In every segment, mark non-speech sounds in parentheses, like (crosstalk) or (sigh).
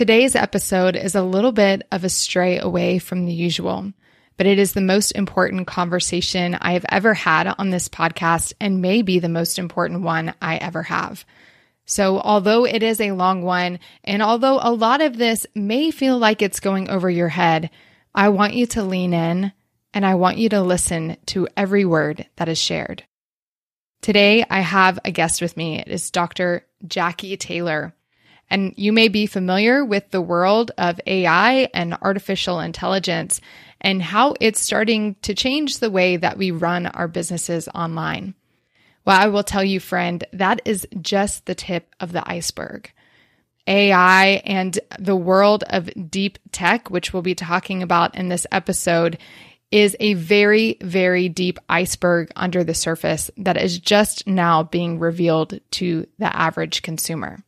Today's episode is a little bit of a stray away from the usual, but it is the most important conversation I have ever had on this podcast and may be the most important one I ever have. So, although it is a long one, and although a lot of this may feel like it's going over your head, I want you to lean in and I want you to listen to every word that is shared. Today, I have a guest with me. It is Dr. Jacqui Taylor. And you may be familiar with the world of AI and artificial intelligence and how it's starting to change the way that we run our businesses online. Well, I will tell you, friend, that is just the tip of the iceberg. AI and the world of deep tech, which we'll be talking about in this episode, is a very, very deep iceberg under the surface that is just now being revealed to the average consumer.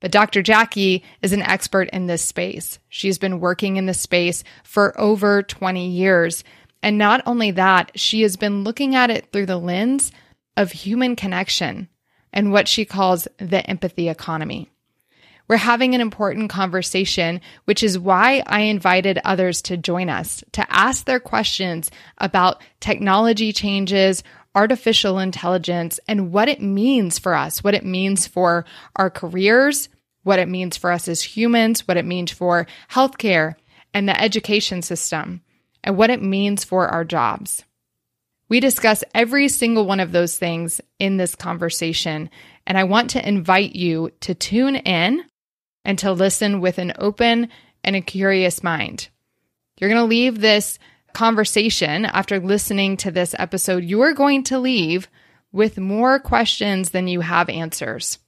But Dr. Jacqui is an expert in this space. She's been working in this space for over 20 years. And not only that, she has been looking at it through the lens of human connection and what she calls the empathy economy. We're having an important conversation, which is why I invited others to join us to ask their questions about technology changes, artificial intelligence, and what it means for us, what it means for our careers, what it means for us as humans, what it means for healthcare and the education system, and what it means for our jobs. We discuss every single one of those things in this conversation, and I want to invite you to tune in and to listen with an open and a curious mind. You're going to leave this conversation after listening to this episode. You are going to leave with more questions than you have answers,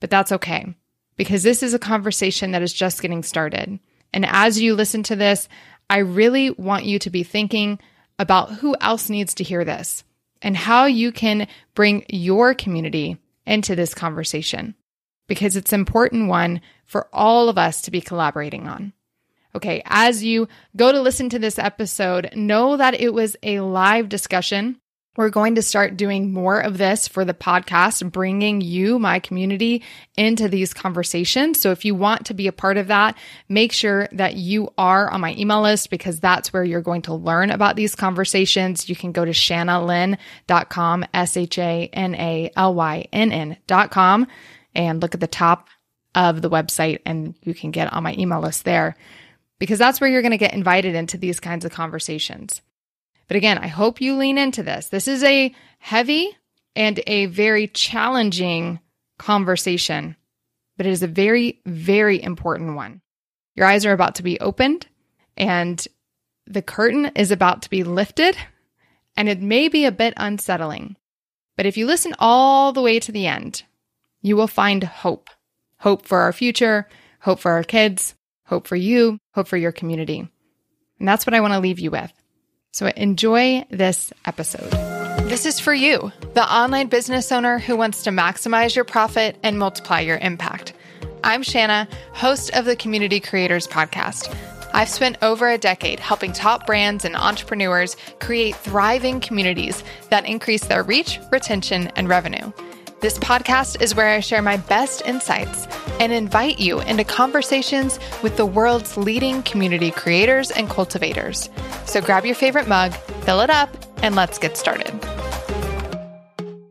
but that's okay because this is a conversation that is just getting started. And as you listen to this, I really want you to be thinking about who else needs to hear this and how you can bring your community into this conversation because it's an important one for all of us to be collaborating on. Okay, as you go to listen to this episode, know that it was a live discussion we're going to start doing more of this for the podcast, bringing you, my community, into these conversations. So if you want to be a part of that, make sure that you are on my email list because that's where you're going to learn about these conversations. You can go to shanalynn.com, S H A N A L Y N N.com, and look at the top of the website and you can get on my email list there because that's where you're going to get invited into these kinds of conversations. But again, I hope you lean into this. This is a heavy and a very challenging conversation, but it is a very, very important one. Your eyes are about to be opened and the curtain is about to be lifted, and it may be a bit unsettling. But if you listen all the way to the end, you will find hope hope for our future, hope for our kids, hope for you, hope for your community. And that's what I want to leave you with. So enjoy this episode. This is for you, the online business owner who wants to maximize your profit and multiply your impact. I'm Shanna, host of the Community Creators Podcast. I've spent over a decade helping top brands and entrepreneurs create thriving communities that increase their reach, retention, and revenue. This podcast is where I share my best insights and invite you into conversations with the world's leading community creators and cultivators. So grab your favorite mug, fill it up, and let's get started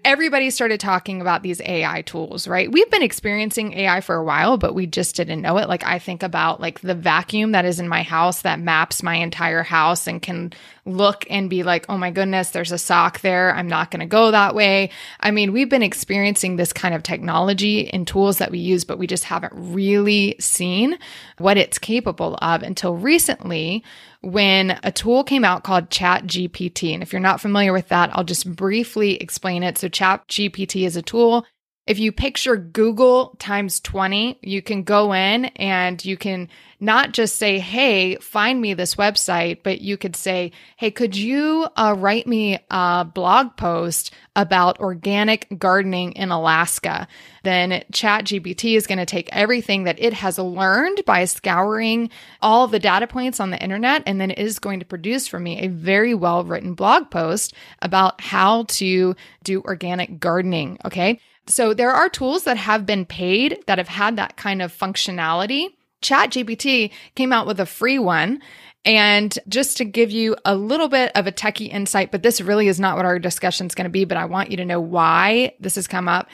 everybody started talking about these AI tools, right? We've been experiencing AI for a while, but we just didn't know it. Like I think about like the vacuum that is in my house that maps my entire house and can look and be like, "Oh my goodness, there's a sock there. I'm not going to go that way." I mean, we've been experiencing this kind of technology and tools that we use, but we just haven't really seen what it's capable of until recently when a tool came out called Chat GPT. And if you're not familiar with that, I'll just briefly explain it. So Chat GPT is a tool if you picture Google times 20, you can go in and you can not just say, Hey, find me this website, but you could say, Hey, could you uh, write me a blog post about organic gardening in Alaska? Then ChatGPT is going to take everything that it has learned by scouring all the data points on the internet, and then it is going to produce for me a very well written blog post about how to do organic gardening. Okay. So there are tools that have been paid that have had that kind of functionality. ChatGPT came out with a free one. And just to give you a little bit of a techie insight, but this really is not what our discussion is going to be, but I want you to know why this has come up.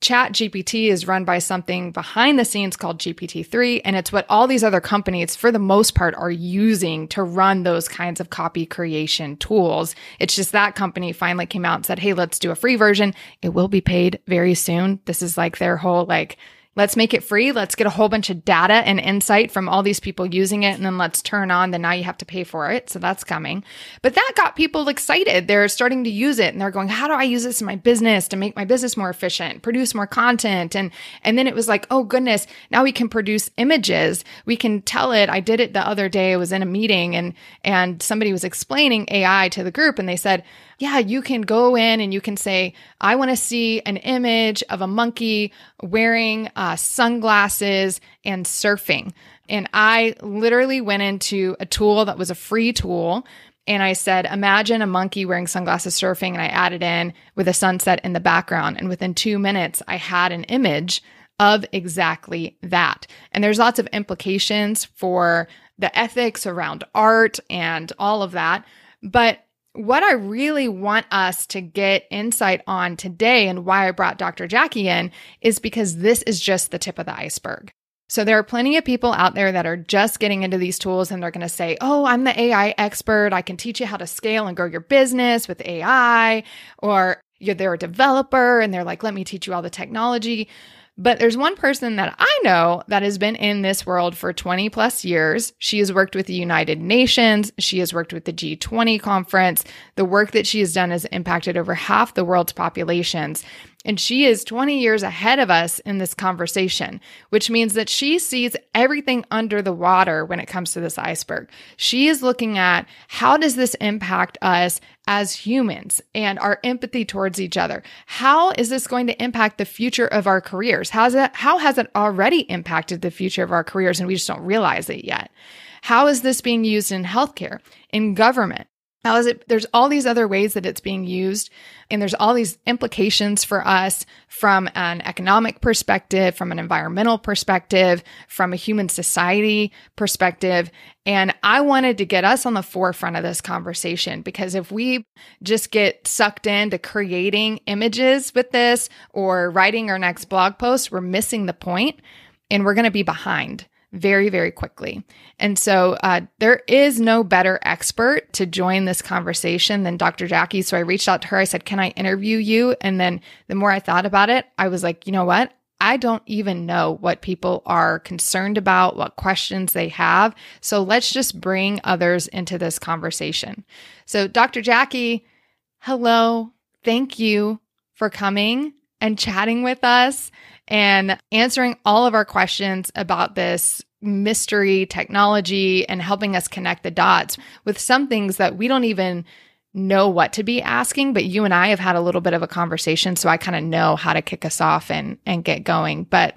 Chat GPT is run by something behind the scenes called GPT-3, and it's what all these other companies, for the most part, are using to run those kinds of copy creation tools. It's just that company finally came out and said, hey, let's do a free version. It will be paid very soon. This is like their whole like Let's make it free. Let's get a whole bunch of data and insight from all these people using it. And then let's turn on the now you have to pay for it. So that's coming. But that got people excited. They're starting to use it and they're going, how do I use this in my business to make my business more efficient, produce more content? And, and then it was like, oh goodness, now we can produce images. We can tell it. I did it the other day. I was in a meeting and, and somebody was explaining AI to the group and they said, yeah, you can go in and you can say, I want to see an image of a monkey wearing uh, sunglasses and surfing. And I literally went into a tool that was a free tool. And I said, imagine a monkey wearing sunglasses surfing. And I added in with a sunset in the background. And within two minutes, I had an image of exactly that. And there's lots of implications for the ethics around art and all of that. But what I really want us to get insight on today and why I brought Dr. Jacqui in is because this is just the tip of the iceberg. So there are plenty of people out there that are just getting into these tools and they're going to say, "Oh, I'm the AI expert. I can teach you how to scale and grow your business with AI." Or you're they're a developer and they're like, "Let me teach you all the technology." But there's one person that I know that has been in this world for 20 plus years. She has worked with the United Nations. She has worked with the G20 conference. The work that she has done has impacted over half the world's populations. And she is 20 years ahead of us in this conversation, which means that she sees everything under the water when it comes to this iceberg. She is looking at how does this impact us as humans and our empathy towards each other? How is this going to impact the future of our careers? How's how has it already impacted the future of our careers and we just don't realize it yet? How is this being used in healthcare, in government? How is it? There's all these other ways that it's being used, and there's all these implications for us from an economic perspective, from an environmental perspective, from a human society perspective. And I wanted to get us on the forefront of this conversation because if we just get sucked into creating images with this or writing our next blog post, we're missing the point and we're going to be behind very, very quickly. And so uh, there is no better expert to join this conversation than Dr. Jacqui. So I reached out to her. I said, Can I interview you? And then the more I thought about it, I was like, You know what? I don't even know what people are concerned about, what questions they have. So let's just bring others into this conversation. So, Dr. Jacqui, hello. Thank you for coming and chatting with us and answering all of our questions about this mystery technology and helping us connect the dots with some things that we don't even know what to be asking but you and I have had a little bit of a conversation so I kind of know how to kick us off and and get going but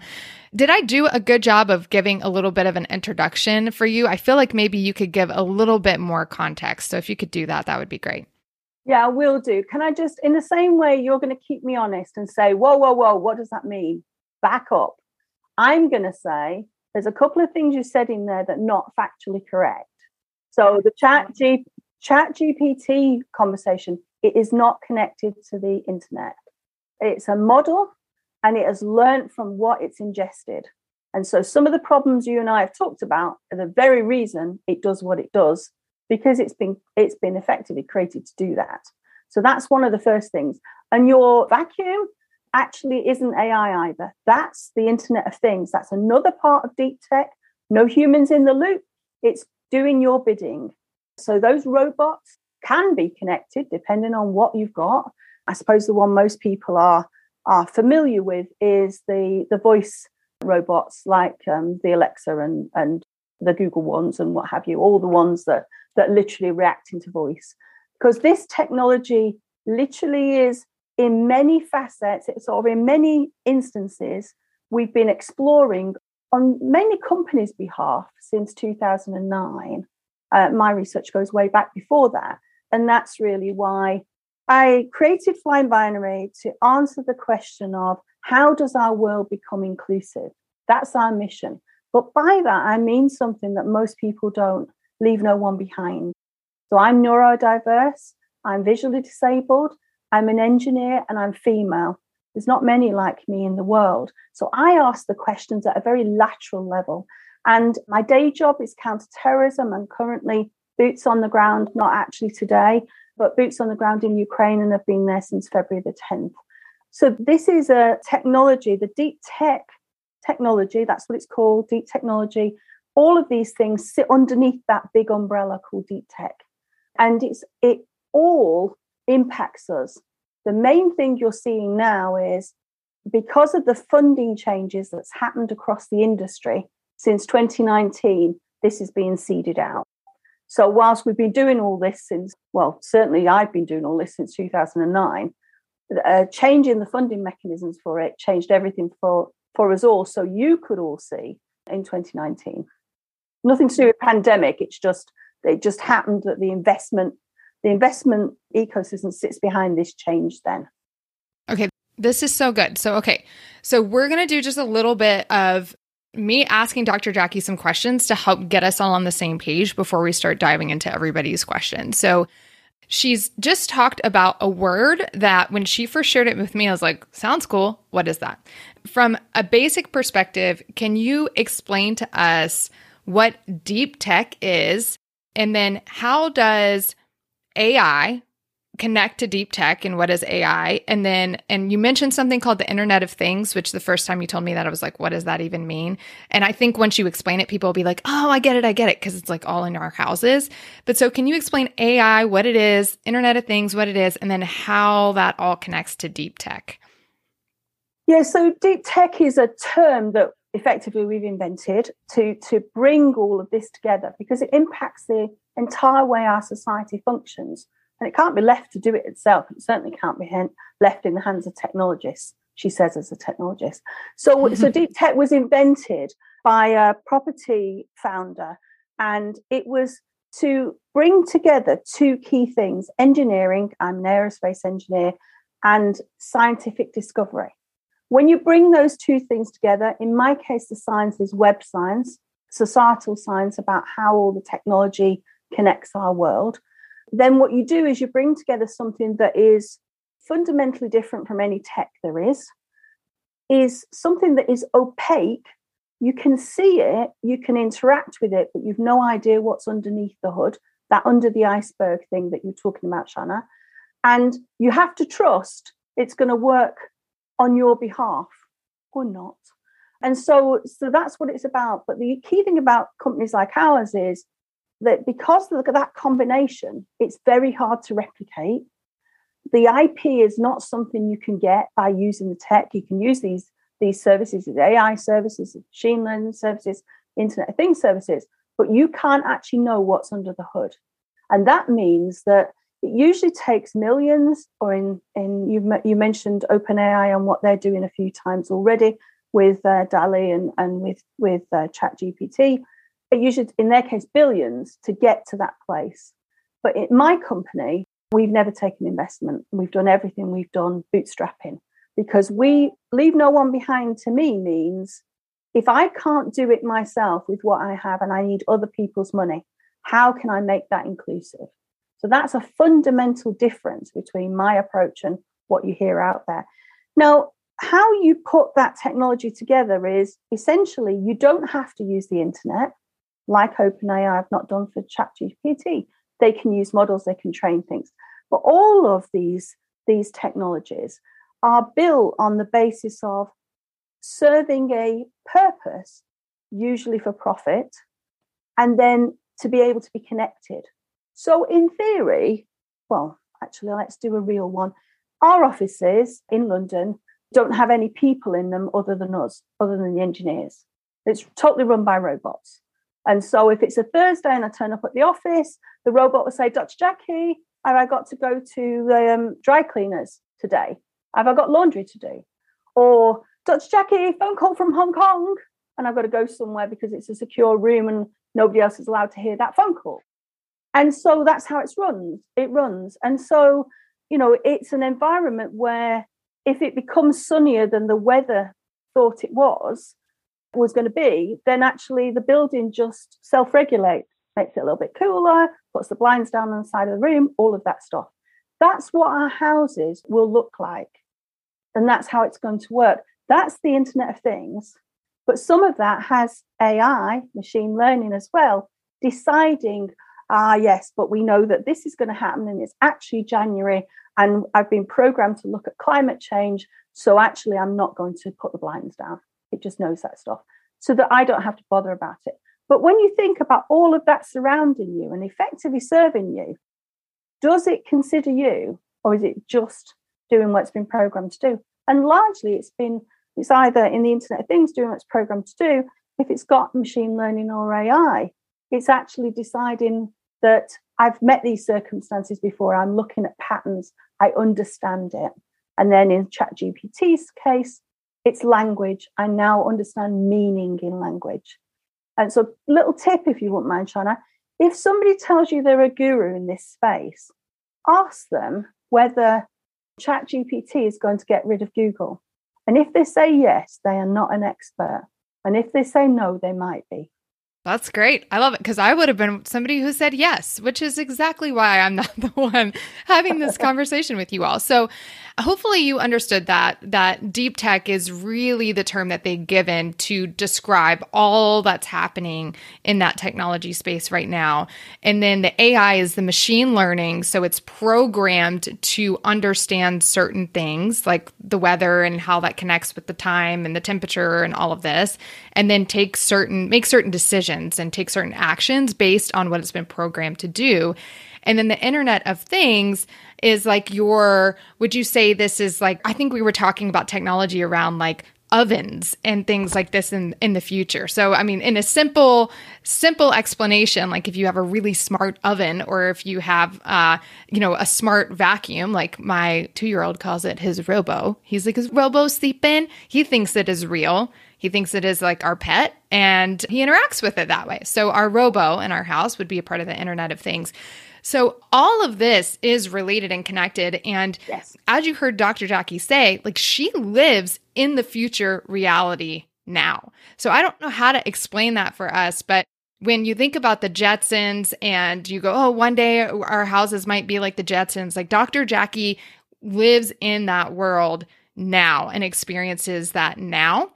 did I do a good job of giving a little bit of an introduction for you? I feel like maybe you could give a little bit more context. So if you could do that, that would be great. Yeah, I will do. Can I just, in the same way, you're going to keep me honest and say, whoa, whoa, whoa, what does that mean? Back up. I'm going to say, there's a couple of things you said in there that not factually correct. So the chat, G, chat GPT conversation, it is not connected to the internet. It's a model and it has learned from what it's ingested. And so some of the problems you and I have talked about are the very reason it does what it does because it's been it's been effectively created to do that. So that's one of the first things. And your vacuum actually isn't AI either. That's the Internet of Things. That's another part of deep tech. No humans in the loop. It's doing your bidding. So those robots can be connected depending on what you've got. I suppose the one most people are are familiar with is the the voice robots like um, the Alexa and and the Google ones and what have you, all the ones that that literally react into voice. Because this technology literally is in many facets, of in many instances, we've been exploring on many companies' behalf since 2009. Uh, my research goes way back before that. And that's really why I created Flying Binary to answer the question of how does our world become inclusive? That's our mission. But by that, I mean something that most people don't leave no one behind. So I'm neurodiverse, I'm visually disabled, I'm an engineer, and I'm female. There's not many like me in the world. So I ask the questions at a very lateral level. And my day job is counterterrorism. I'm currently boots on the ground, not actually today, but boots on the ground in Ukraine and have been there since February the 10th. So this is a technology, the deep tech technology, that's what it's called, deep technology. All of these things sit underneath that big umbrella called deep tech. And it's it all impacts us. The main thing you're seeing now is because of the funding changes that's happened across the industry since 2019, this is being seeded out. So, whilst we've been doing all this since, well, certainly I've been doing all this since 2009, uh, changing the funding mechanisms for it changed everything for, for us all. So, you could all see in 2019. Nothing to do with pandemic. It's just it just happened that the investment the investment ecosystem sits behind this change. Then, okay, this is so good. So, okay, so we're gonna do just a little bit of me asking Dr. Jacqui some questions to help get us all on the same page before we start diving into everybody's questions. So she's just talked about a word that when she first shared it with me, I was like, sounds cool. What is that? From a basic perspective, can you explain to us what deep tech is? And then how does AI connect to deep tech and what is AI. And then, and you mentioned something called the Internet of Things, which the first time you told me that, I was like, what does that even mean? And I think once you explain it, people will be like, oh, I get it, I get it, because it's like all in our houses. But so, can you explain AI, what it is, Internet of Things, what it is, and then how that all connects to deep tech? Yeah, so deep tech is a term that effectively we've invented to, to bring all of this together because it impacts the entire way our society functions and it can't be left to do it itself. It certainly can't be left in the hands of technologists, she says as a technologist. So, so (laughs) deep tech was invented by a property founder, and it was to bring together two key things engineering, I'm an aerospace engineer, and scientific discovery. When you bring those two things together, in my case, the science is web science, societal science about how all the technology connects our world then what you do is you bring together something that is fundamentally different from any tech there is, is something that is opaque. You can see it, you can interact with it, but you've no idea what's underneath the hood, that under the iceberg thing that you're talking about, Shanna. And you have to trust it's going to work on your behalf or not. And so, so that's what it's about. But the key thing about companies like ours is that because of that combination, it's very hard to replicate. The IP is not something you can get by using the tech. You can use these these services, these AI services, machine learning services, Internet of Things services, but you can't actually know what's under the hood. And that means that it usually takes millions, or in, in you, you mentioned OpenAI and what they're doing a few times already with uh, DALL-E and, and with, with uh, ChatGPT usually, in their case, billions to get to that place. But in my company, we've never taken investment. We've done everything we've done bootstrapping because we leave no one behind to me means if I can't do it myself with what I have and I need other people's money, how can I make that inclusive? So that's a fundamental difference between my approach and what you hear out there. Now, how you put that technology together is essentially you don't have to use the internet like OpenAI have not done for ChatGPT. They can use models, they can train things. But all of these, these technologies are built on the basis of serving a purpose, usually for profit, and then to be able to be connected. So, in theory, well, actually, let's do a real one. Our offices in London don't have any people in them other than us, other than the engineers. It's totally run by robots. And so if it's a Thursday and I turn up at the office, the robot will say, Dr. Jacqui, have I got to go to the um, dry cleaners today? Have I got laundry to do? Or Dr. Jacqui, phone call from Hong Kong, and I've got to go somewhere because it's a secure room and nobody else is allowed to hear that phone call. And so that's how it's runs. It runs. And so, you know, it's an environment where if it becomes sunnier than the weather thought it was, was going to be, then actually the building just self regulate, makes it a little bit cooler, puts the blinds down on the side of the room, all of that stuff. That's what our houses will look like. And that's how it's going to work. That's the Internet of Things. But some of that has AI, machine learning as well, deciding, ah, yes, but we know that this is going to happen and it's actually January. And I've been programmed to look at climate change. So actually, I'm not going to put the blinds down. It just knows that stuff so that I don't have to bother about it. But when you think about all of that surrounding you and effectively serving you, does it consider you or is it just doing what it's been programmed to do? And largely it's been, it's either in the Internet of Things doing what it's programmed to do. If it's got machine learning or AI, it's actually deciding that I've met these circumstances before. I'm looking at patterns. I understand it. And then in ChatGPT's case, it's language. I now understand meaning in language. And so, little tip if you wouldn't mind, Shauna, if somebody tells you they're a guru in this space, ask them whether ChatGPT is going to get rid of Google. And if they say yes, they are not an expert. And if they say no, they might be. That's great. I love it because I would have been somebody who said yes, which is exactly why I'm not (laughs) the one having this conversation with you all. So, hopefully you understood that that deep tech is really the term that they've given to describe all that's happening in that technology space right now. And then the AI is the machine learning, so it's programmed to understand certain things like the weather and how that connects with the time and the temperature and all of this, and then take certain make certain decisions and take certain actions based on what it's been programmed to do. And then the Internet of Things is like your, would you say this is like, I think we were talking about technology around like ovens and things like this in in the future. So I mean in a simple simple explanation like if you have a really smart oven or if you have uh you know a smart vacuum like my 2-year-old calls it his robo. He's like his robo sleeping? He thinks it is real. He thinks it is like our pet and he interacts with it that way. So our robo in our house would be a part of the Internet of Things. So all of this is related and connected. And yes. as you heard Dr. Jacqui say, like she lives in the future reality now. So I don't know how to explain that for us, but when you think about the Jetsons and you go, oh, one day our houses might be like the Jetsons, like Dr. Jacqui lives in that world now and experiences that now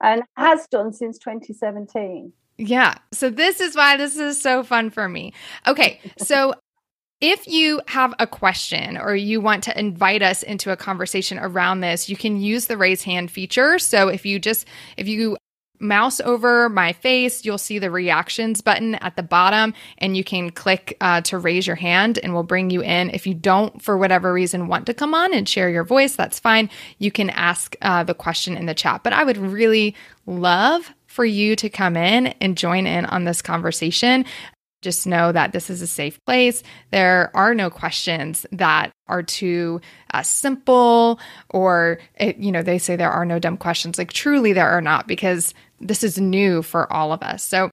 and has done since 2017. Yeah. So this is why this is so fun for me. Okay. So (laughs) if you have a question or you want to invite us into a conversation around this, you can use the raise hand feature. So if you just if you mouse over my face, you'll see the reactions button at the bottom, and you can click uh, to raise your hand and we'll bring you in. If you don't, for whatever reason, want to come on and share your voice, that's fine. You can ask uh, the question in the chat. But I would really love for you to come in and join in on this conversation. Just know that this is a safe place. There are no questions that are too uh, simple, or, it, you know, they say there are no dumb questions. Like, truly, there are not, because this is new for all of us. So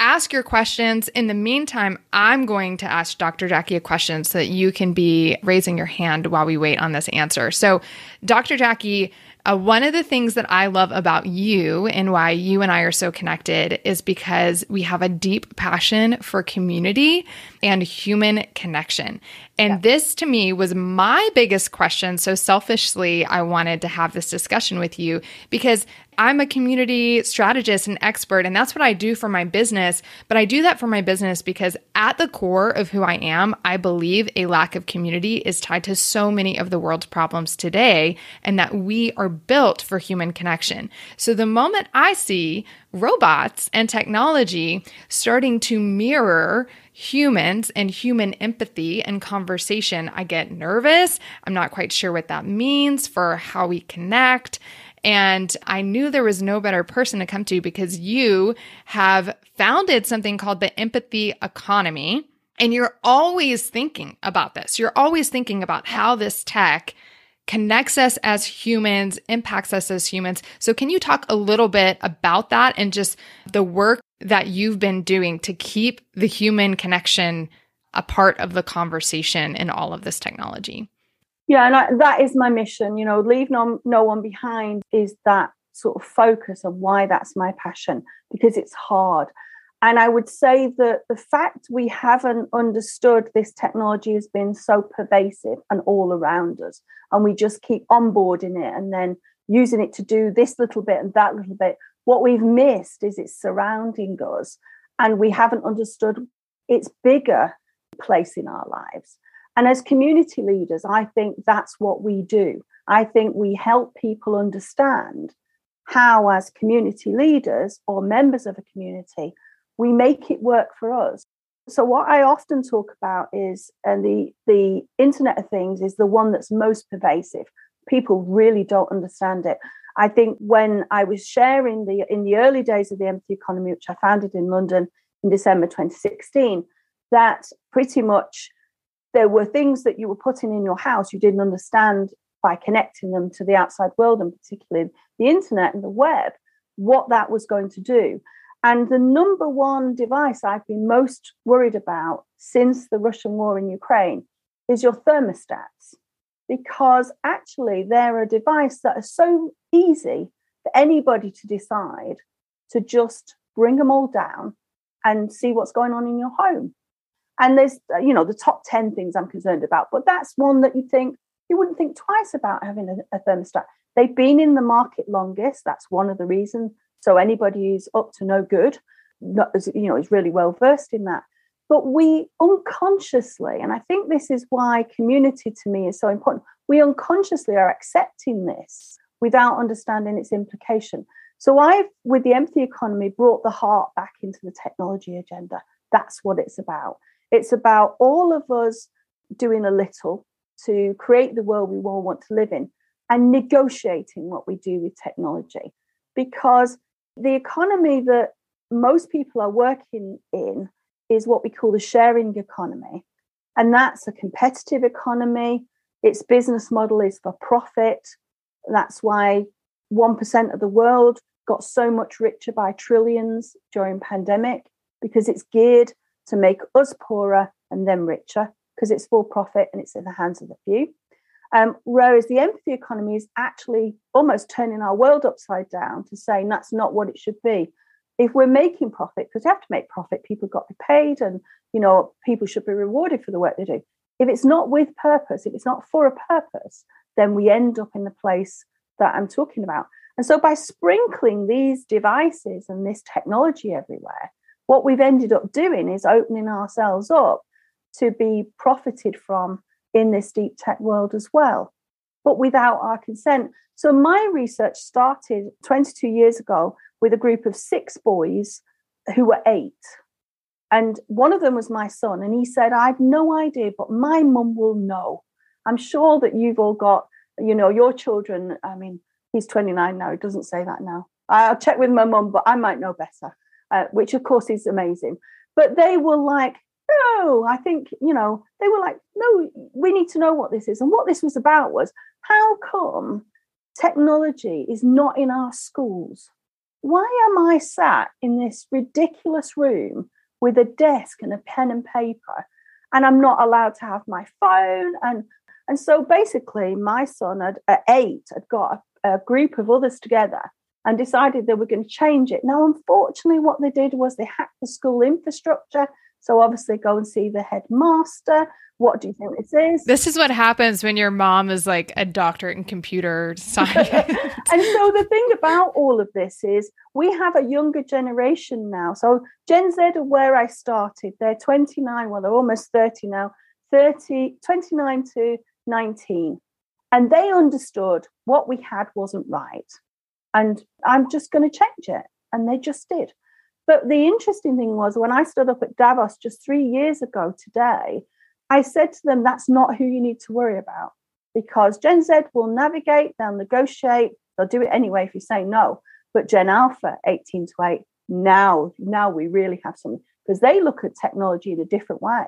ask your questions. In the meantime, I'm going to ask Dr. Jacqui a question so that you can be raising your hand while we wait on this answer. So, Dr. Jacqui, uh, one of the things that I love about you and why you and I are so connected is because we have a deep passion for community and human connection. And yeah. this to me was my biggest question. So selfishly, I wanted to have this discussion with you because I'm a community strategist and expert, and that's what I do for my business. But I do that for my business because at the core of who I am, I believe a lack of community is tied to so many of the world's problems today, and that we are built for human connection. So the moment I see robots and technology starting to mirror humans and human empathy and conversation, I get nervous. I'm not quite sure what that means for how we connect. And I knew there was no better person to come to because you have founded something called the empathy economy. And you're always thinking about this. You're always thinking about how this tech connects us as humans, impacts us as humans. So, can you talk a little bit about that and just the work that you've been doing to keep the human connection a part of the conversation in all of this technology? Yeah, and I, that is my mission. You know, leave no no one behind is that sort of focus on why that's my passion because it's hard. And I would say that the fact we haven't understood this technology has been so pervasive and all around us, and we just keep onboarding it and then using it to do this little bit and that little bit. What we've missed is it's surrounding us, and we haven't understood its bigger place in our lives. And as community leaders, I think that's what we do. I think we help people understand how, as community leaders or members of a community, we make it work for us. So what I often talk about is, and the the Internet of Things is the one that's most pervasive. People really don't understand it. I think when I was sharing the in the early days of the empathy economy, which I founded in London in December 2016, that pretty much there were things that you were putting in your house you didn't understand by connecting them to the outside world and particularly the internet and the web, what that was going to do. And the number one device I've been most worried about since the Russian war in Ukraine is your thermostats, because actually they're a device that is so easy for anybody to decide to just bring them all down and see what's going on in your home. And there's, uh, you know, the top 10 things I'm concerned about, but that's one that you think you wouldn't think twice about having a, a thermostat. They've been in the market longest. That's one of the reasons so anybody who's up to no good, not, you know, is really well versed in that. But we unconsciously, and I think this is why community to me is so important, we unconsciously are accepting this without understanding its implication. So I've, with the empathy economy, brought the heart back into the technology agenda. That's what it's about. It's about all of us doing a little to create the world we all want to live in and negotiating what we do with technology. Because the economy that most people are working in is what we call the sharing economy. And that's a competitive economy. Its business model is for profit. That's why 1% of the world got so much richer by trillions during pandemic because it's geared to make us poorer and them richer because it's for profit and it's in the hands of the few. Um, whereas the empathy economy is actually almost turning our world upside down to saying that's not what it should be. If we're making profit, because you have to make profit, people got to be paid and you know people should be rewarded for the work they do. If it's not with purpose, if it's not for a purpose, then we end up in the place that I'm talking about. And so by sprinkling these devices and this technology everywhere, what we've ended up doing is opening ourselves up to be profited from in this deep tech world as well, but without our consent. So my research started 22 years ago with a group of six boys who were eight. And one of them was my son. And he said, I have no idea, but my mum will know. I'm sure that you've all got, you know, your children. I mean, he's 29 now. He doesn't say that now. I'll check with my mum, but I might know better, uh, which of course is amazing. But they were like, no, I think, you know, they were like, no, we need to know what this is. And what this was about was how come technology is not in our schools? Why am I sat in this ridiculous room with a desk and a pen and paper and I'm not allowed to have my phone? And and so basically, my son had, at eight had got a, a group of others together and decided they were going to change it. Now, unfortunately, what they did was they hacked the school infrastructure so obviously go and see the headmaster. What do you think this is? This is what happens when your mom is like a doctorate in computer (laughs) science. and so the thing about all of this is we have a younger generation now. So Gen Z are where I started. They're 29, well, they're almost 30 now, 30, 29 to 19. And they understood what we had wasn't right. And I'm just going to change it. And they just did. But the interesting thing was when I stood up at Davos just three years ago today, I said to them, that's not who you need to worry about because Gen Z will navigate, they'll negotiate, they'll do it anyway if you say no. But Gen Alpha, 18 to 8, now, now we really have something because they look at technology in a different way.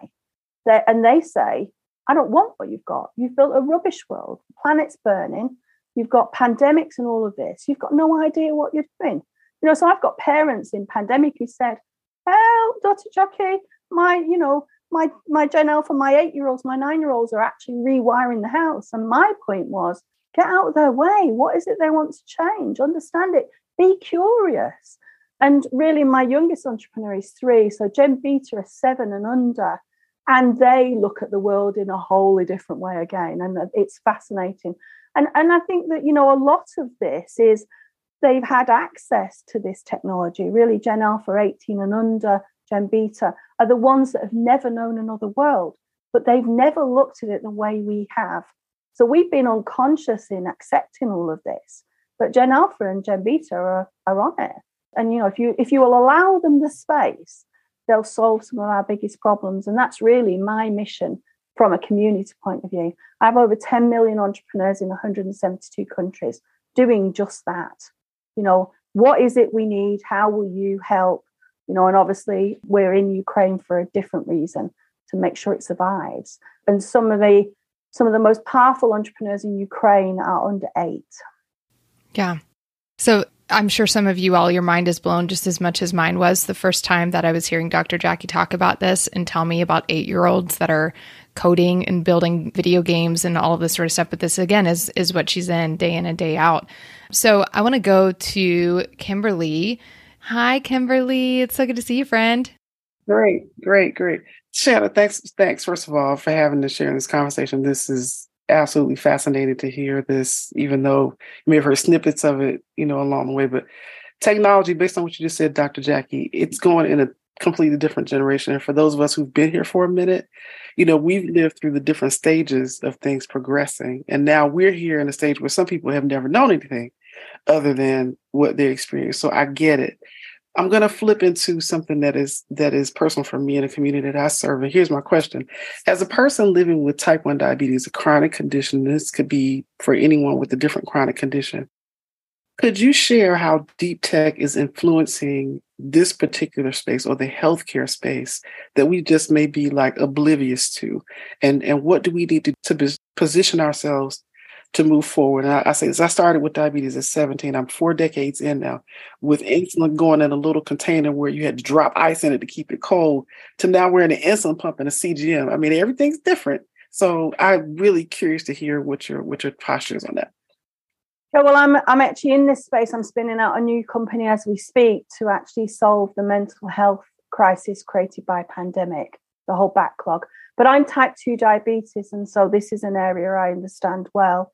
They're, and they say, I don't want what you've got. You've built a rubbish world. The planet's burning. You've got pandemics and all of this. You've got no idea what you're doing. You know, so I've got parents in pandemic who said, "Well, Dr. Jacqui, my, you know, my my Gen Alpha, my eight year olds, my nine year olds are actually rewiring the house." And my point was, Get out of their way. What is it they want to change? Understand it. Be curious. And really, my youngest entrepreneur is three. So Gen Beta are seven and under. And they look at the world in a wholly different way again. And it's fascinating. And, and I think that, you know, a lot of this is they've had access to this technology. Really, Gen Alpha 18 and under, Gen Beta are the ones that have never known another world, but they've never looked at it the way we have. So we've been unconscious in accepting all of this. But Gen Alpha and Gen Beta are, are on it. And you know, if you if you will allow them the space, they'll solve some of our biggest problems. And that's really my mission from a community point of view. I have over 10 million entrepreneurs in 172 countries doing just that. You know, what is it we need? How will you help? You know, and obviously we're in Ukraine for a different reason to make sure it survives. And some of the some of the most powerful entrepreneurs in Ukraine are under eight. Yeah. So I'm sure some of you all, your mind is blown just as much as mine was the first time that I was hearing Dr. Jacqui talk about this and tell me about eight year olds that are coding and building video games and all of this sort of stuff. But this again is is what she's in day in and day out. So I want to go to Kimberly. Hi, Kimberly. It's so good to see you, friend. Great, great, great. Shanna, thanks, thanks first of all for having to share this conversation. This is absolutely fascinated to hear this, even though you may have heard snippets of it, you know, along the way. But technology, based on what you just said, Dr. Jacqui, it's going in a completely different generation. And for those of us who've been here for a minute, you know, we've lived through the different stages of things progressing. And now we're here in a stage where some people have never known anything other than what they experience. So I get it. I'm going to flip into something that is that is personal for me and a community that I serve. And here's my question: As a person living with type one diabetes, a chronic condition, this could be for anyone with a different chronic condition. Could you share how deep tech is influencing this particular space or the healthcare space that we just may be like oblivious to, and and what do we need to, to position ourselves to move forward. And I, I say this, I started with diabetes at 17. I'm four decades in now with insulin going in a little container where you had to drop ice in it to keep it cold to now we're in an insulin pump and a CGM. I mean, everything's different. So I'm really curious to hear what your what your posture is on that. Yeah, well, I'm I'm actually in this space. I'm spinning out a new company as we speak to actually solve the mental health crisis created by pandemic, the whole backlog. But I'm type 2 diabetes, and so this is an area I understand well.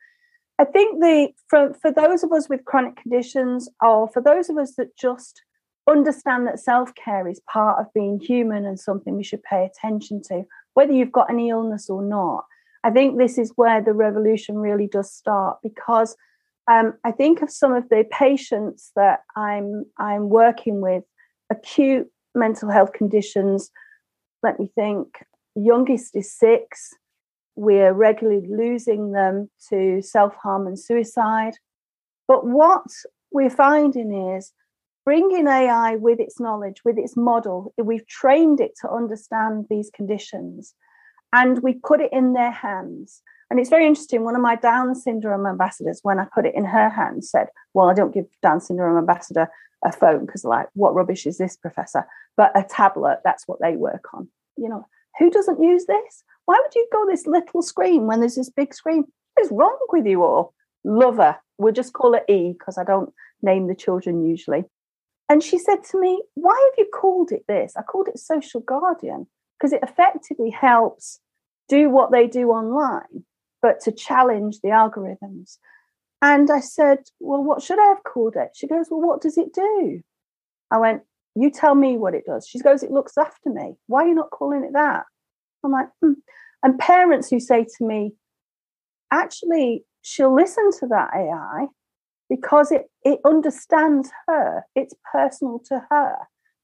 I think the for for those of us with chronic conditions, or for those of us that just understand that self care is part of being human and something we should pay attention to, whether you've got any illness or not. I think this is where the revolution really does start because um, I think of some of the patients that I'm I'm working with, acute mental health conditions. Let me think. Youngest is six we're regularly losing them to self harm and suicide. But what we're finding is bringing AI with its knowledge, with its model, we've trained it to understand these conditions and we put it in their hands. And it's very interesting. One of my Down syndrome ambassadors, when I put it in her hands, said, Well, I don't give Down syndrome ambassador a phone because, like, what rubbish is this, Professor? But a tablet, that's what they work on. You know, who doesn't use this? Why would you go this little screen when there's this big screen? What is wrong with you all? Lover. We'll just call it E because I don't name the children usually. And she said to me, Why have you called it this? I called it social guardian because it effectively helps do what they do online, but to challenge the algorithms. And I said, Well, what should I have called it? She goes, Well, what does it do? I went, You tell me what it does. She goes, It looks after me. Why are you not calling it that? I'm like, hmm. and parents who say to me, actually, she'll listen to that AI because it, it understands her, it's personal to her.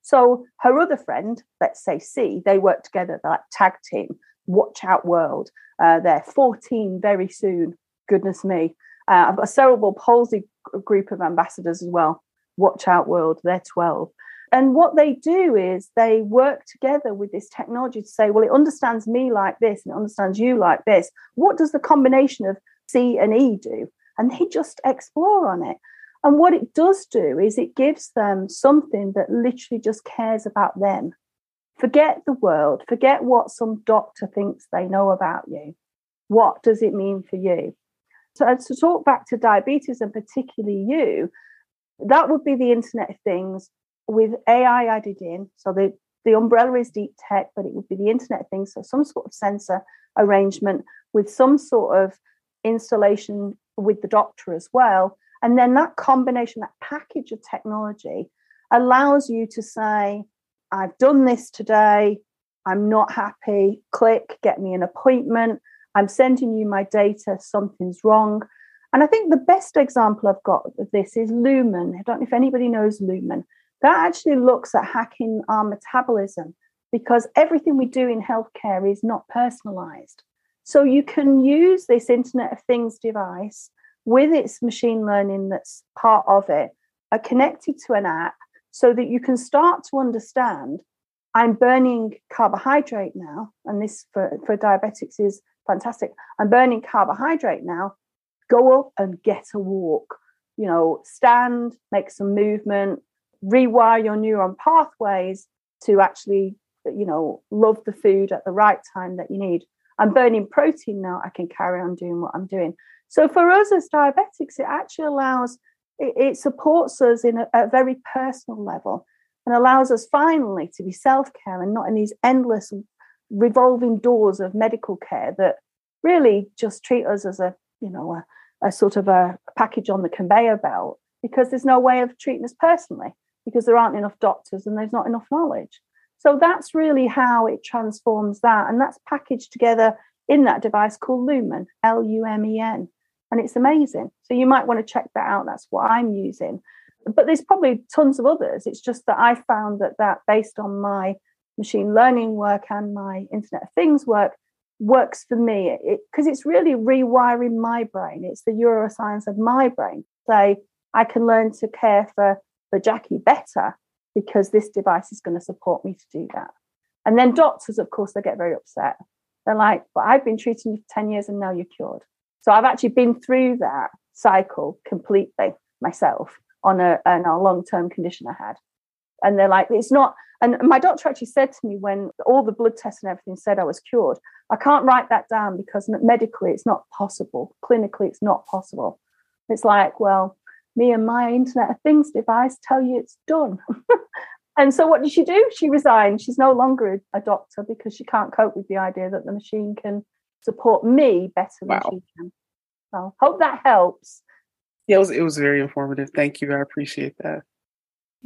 So her other friend, let's say C, they work together, they're like tag team, watch out world. Uh, they're 14 very soon. Goodness me. Uh, I've got a cerebral palsy group of ambassadors as well. Watch out world, they're 12. And what they do is they work together with this technology to say, well, it understands me like this and it understands you like this. What does the combination of C and E do? And they just explore on it. And what it does do is it gives them something that literally just cares about them. Forget the world, forget what some doctor thinks they know about you. What does it mean for you? So to talk back to diabetes and particularly you, that would be the Internet of Things with AI added in. So the, the umbrella is deep tech, but it would be the Internet of Things. So some sort of sensor arrangement with some sort of installation with the doctor as well. And then that combination, that package of technology allows you to say, I've done this today. I'm not happy. Click, get me an appointment. I'm sending you my data. Something's wrong. And I think the best example I've got of this is Lumen. I don't know if anybody knows Lumen. That actually looks at hacking our metabolism because everything we do in healthcare is not personalized. So you can use this Internet of Things device with its machine learning that's part of it, are connected to an app so that you can start to understand I'm burning carbohydrate now, and this for, for diabetics is fantastic. I'm burning carbohydrate now. Go up and get a walk. You know, stand, make some movement, rewire your neuron pathways to actually, you know, love the food at the right time that you need. I'm burning protein now. I can carry on doing what I'm doing. So for us as diabetics, it actually allows, it, it supports us in a, a very personal level and allows us finally to be self care and not in these endless revolving doors of medical care that really just treat us as a, you know, a, a sort of a package on the conveyor belt because there's no way of treating us personally because there aren't enough doctors and there's not enough knowledge. So that's really how it transforms that. And that's packaged together in that device called Lumen, L U M E N. And it's amazing. So you might want to check that out. That's what I'm using. But there's probably tons of others. It's just that I found that that based on my machine learning work and my Internet of Things work works for me because it, it's really rewiring my brain. It's the neuroscience of my brain. Say I can learn to care for for Jacqui better because this device is going to support me to do that. And then doctors, of course, they get very upset. They're like, "But I've been treating you for ten years, and now you're cured." So I've actually been through that cycle completely myself on a, on a long term condition I had. And they're like, it's not. And my doctor actually said to me when all the blood tests and everything said I was cured, I can't write that down because medically it's not possible. Clinically, it's not possible. It's like, well, me and my Internet of Things device tell you it's done. (laughs) and so what did she do? She resigned. She's no longer a doctor because she can't cope with the idea that the machine can support me better wow. than she can. So hope that helps. Yeah, it was it was very informative. Thank you. I appreciate that.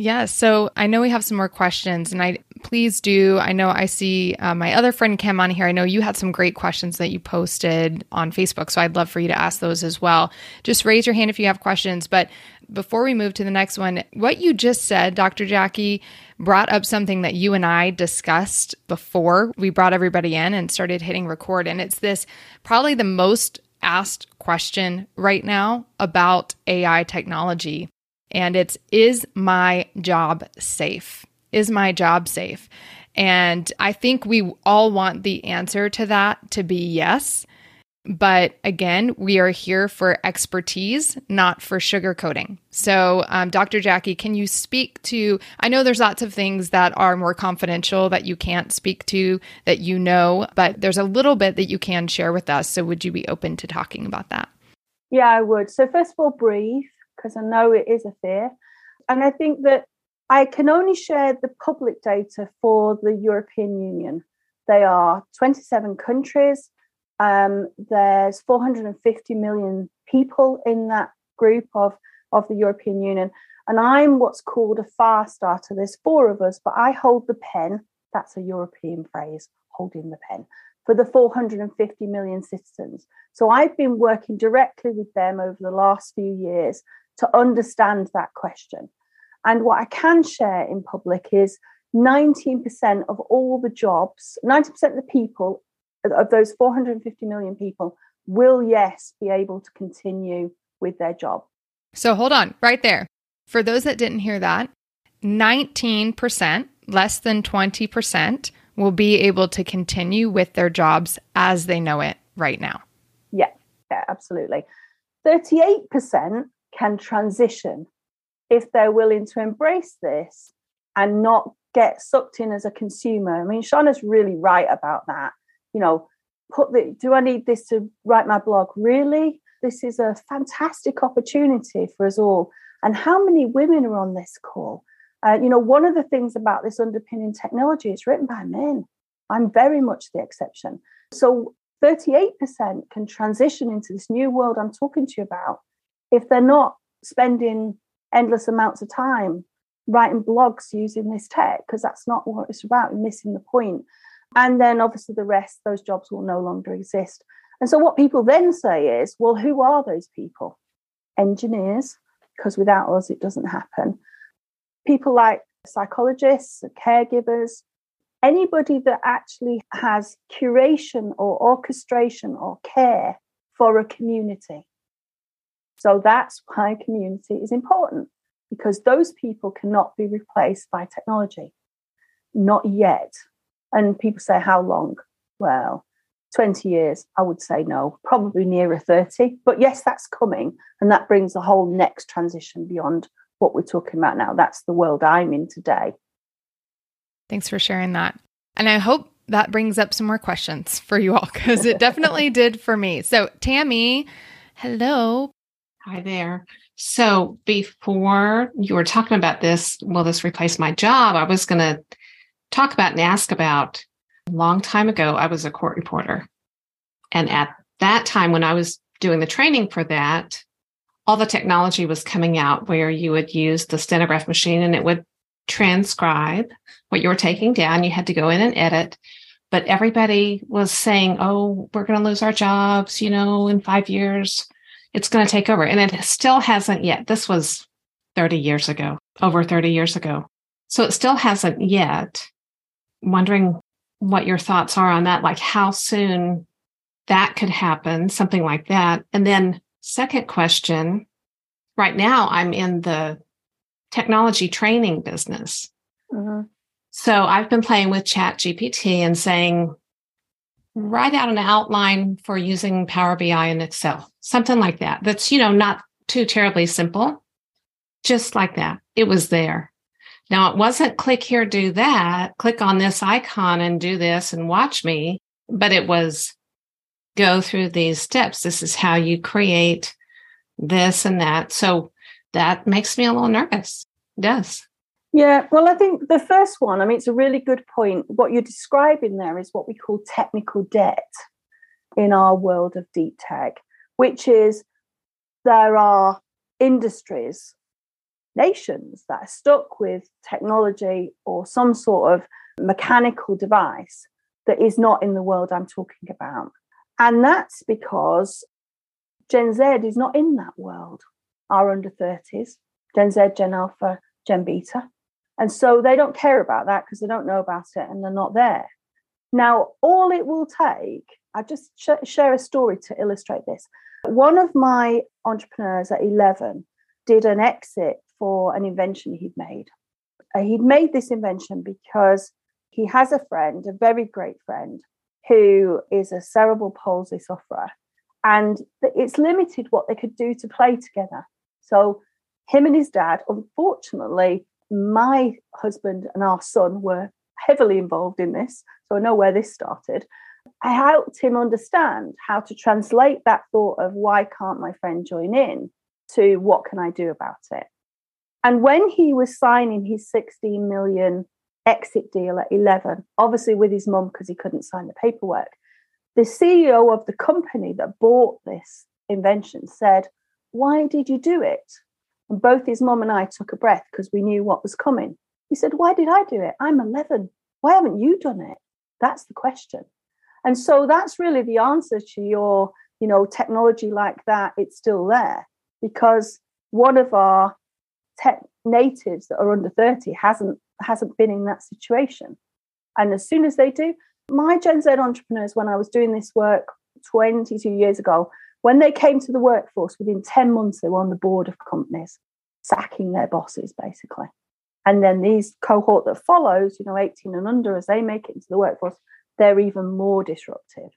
Yeah, so I know we have some more questions, and I please do. I know I see uh, my other friend Kim on here. I know you had some great questions that you posted on Facebook, so I'd love for you to ask those as well. Just raise your hand if you have questions. But before we move to the next one, what you just said, Dr. Jacqui, brought up something that you and I discussed before we brought everybody in and started hitting record, and it's this probably the most asked question right now about AI technology and it's Is my job safe? Is my job safe? And I think we all want the answer to that to be yes. But again, we are here for expertise, not for sugarcoating. So, um, Dr. Jacqui, can you speak to? I know there's lots of things that are more confidential that you can't speak to that you know, but there's a little bit that you can share with us. So, would you be open to talking about that? Yeah, I would. So, first of all, breathe because I know it is a fear. And I think that I can only share the public data for the European Union. They are 27 countries. Um, there's 450 million people in that group of, of the European Union. And I'm what's called a far starter. There's four of us, but I hold the pen. That's a European phrase, holding the pen for the 450 million citizens. So I've been working directly with them over the last few years to understand that question. And what I can share in public is 19% of all the jobs, 90% of the people, of those 450 million people, will, yes, be able to continue with their job. So hold on right there. For those that didn't hear that, 19%, less than 20%, will be able to continue with their jobs as they know it right now. Yeah, yeah, absolutely. 38% can transition if they're willing to embrace this and not get sucked in as a consumer. I mean, Shauna's really right about that. You know, put the do I need this to write my blog? Really? this is a fantastic opportunity for us all. And how many women are on this call? Uh, you know, one of the things about this underpinning technology is written by men. I'm very much the exception. So 38% can transition into this new world I'm talking to you about if they're not spending endless amounts of time writing blogs using this tech, because that's not what it's about, missing the point. And then obviously the rest, those jobs will no longer exist. And so what people then say is, well, who are those people? Engineers, because without us, it doesn't happen. People like psychologists, caregivers, anybody that actually has curation or orchestration or care for a community. So that's why community is important because those people cannot be replaced by technology. Not yet. And people say, how long? Well, 20 years, I would say no, probably nearer 30. But yes, that's coming. And that brings a whole next transition beyond what we're talking about now. That's the world I'm in today. Thanks for sharing that. And I hope that brings up some more questions for you all because it definitely (laughs) did for me. So, Tammy, hello. Hi there. So, before you were talking about this, will this replace my job? I was going to talk about and ask about a long time ago, I was a court reporter. And at that time, when I was doing the training for that, all the technology was coming out where you would use the stenograph machine and it would transcribe what you were taking down. You had to go in and edit. But everybody was saying, oh, we're going to lose our jobs, you know, in five years, it's going to take over. And it still hasn't yet. This was 30 years ago, over 30 years ago. So it still hasn't yet. wondering what your thoughts are on that, like how soon that could happen, something like that. And then, second question right now, I'm in the technology training business. Mm-hmm. So I've been playing with Chat GPT and saying, write out an outline for using Power BI and Excel, something like that. That's, you know, not too terribly simple, just like that. It was there. Now, it wasn't click here, do that, click on this icon and do this and watch me, but it was go through these steps. This is how you create this and that. So that makes me a little nervous. It does. Yeah, well, I think the first one, I mean, it's a really good point. What you're describing there is what we call technical debt in our world of deep tech, which is there are industries nations that are stuck with technology or some sort of mechanical device that is not in the world I'm talking about. And that's because Gen Z is not in that world, our under 30s, Gen Z, Gen Alpha, Gen Beta. And so they don't care about that because they don't know about it and they're not there. Now, all it will take, I just sh- share a story to illustrate this. One of my entrepreneurs at 11 did an exit for an invention he'd made. Uh, he'd made this invention because he has a friend, a very great friend, who is a cerebral palsy sufferer. And it's limited what they could do to play together. So, him and his dad, unfortunately, my husband and our son were heavily involved in this. So, I know where this started. I helped him understand how to translate that thought of why can't my friend join in to what can I do about it. And when he was signing his 16 million exit deal at 11, obviously with his mum because he couldn't sign the paperwork, the CEO of the company that bought this invention said, Why did you do it? And both his mum and I took a breath because we knew what was coming. He said, Why did I do it? I'm 11. Why haven't you done it? That's the question. And so that's really the answer to your, you know, technology like that, it's still there because one of our tech natives that are under 30 hasn't hasn't been in that situation. And as soon as they do, my Gen Z entrepreneurs, when I was doing this work 22 years ago, when they came to the workforce, within 10 months, they were on the board of companies, sacking their bosses, basically. And then these cohort that follows, you know, 18 and under, as they make it into the workforce, they're even more disruptive.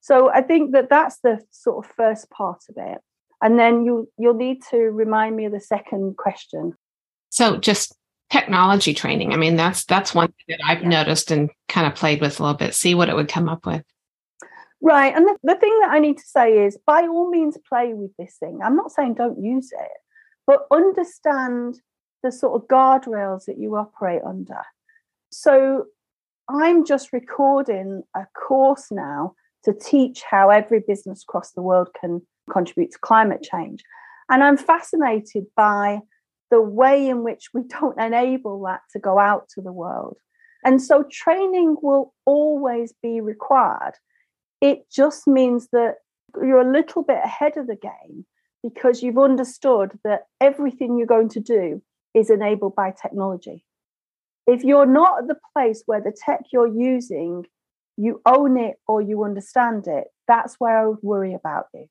So I think that that's the sort of first part of it and then you you'll need to remind me of the second question so just technology training i mean that's that's one thing that i've yeah. noticed and kind of played with a little bit see what it would come up with Right. And the, the thing that I need to say is by all means, play with this thing. I'm not saying don't use it, but understand the sort of guardrails that you operate under. So I'm just recording a course now to teach how every business across the world can contribute to climate change. And I'm fascinated by the way in which we don't (laughs) enable that to go out to the world. And so training will always be required. It just means that you're a little bit ahead of the game because you've understood that everything you're going to do is enabled by technology. If you're not at the place where the tech you're using, you own it or you understand it, that's where I would worry about you.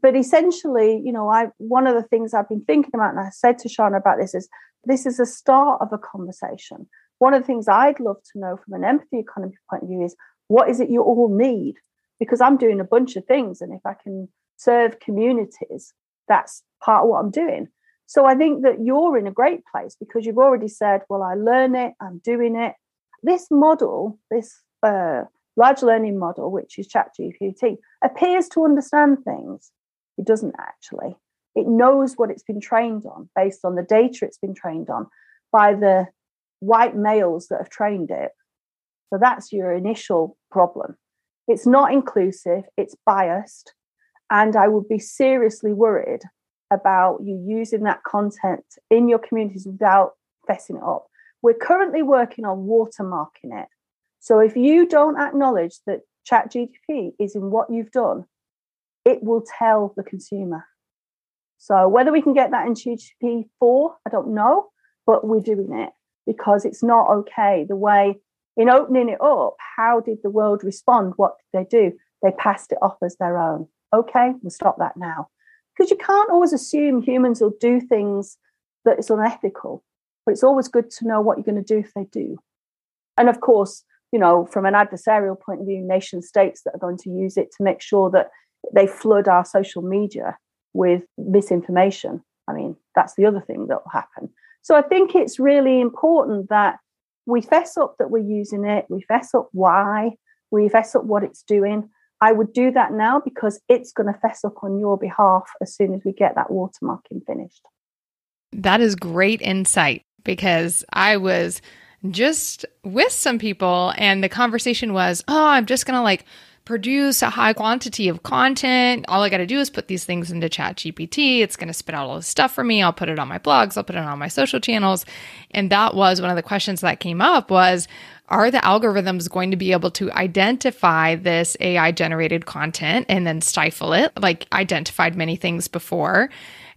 But essentially, you know, I one of the things I've been thinking about, and I said to Sean about this, is this is a start of a conversation. One of the things I'd love to know from an empathy economy point of view is what is it you all need? Because I'm doing a bunch of things, and if I can serve communities, that's part of what I'm doing. So I think that you're in a great place because you've already said, well, I learn it, I'm doing it. This model, this uh, large learning model, which is ChatGPT, appears to understand things. It doesn't actually. It knows what it's been trained on based on the data it's been trained on by the white males that have trained it. So that's your initial problem. It's not inclusive, it's biased. And I would be seriously worried about you using that content in your communities without fessing it up. We're currently working on watermarking it. So if you don't acknowledge that ChatGPT is in what you've done, it will tell the consumer. So whether we can get that in GPT-4, I don't know, but we're doing it because it's not okay. The way in opening it up, how did the world respond? What did they do? They passed it off as their own. Okay, we'll stop that now. Because you can't always assume humans will do things that is unethical, but it's always good to know what you're going to do if they do. And of course, you know, from an adversarial point of view, nation states that are going to use it to make sure that they flood our social media with misinformation. I mean, that's the other thing that will happen. So I think it's really important that we fess up that we're using it, we fess up why, we fess up what it's doing. I would do that now because it's going to fess up on your behalf as soon as we get that watermarking finished. That is great insight because I was just with some people and the conversation was, oh, I'm just going to like produce a high quantity of content. All I got to do is put these things into Chat GPT. It's going to spit out all this stuff for me. I'll put it on my blogs. I'll put it on my social channels. And that was one of the questions that came up was, are the algorithms going to be able to identify this AI generated content and then stifle it, like identified many things before?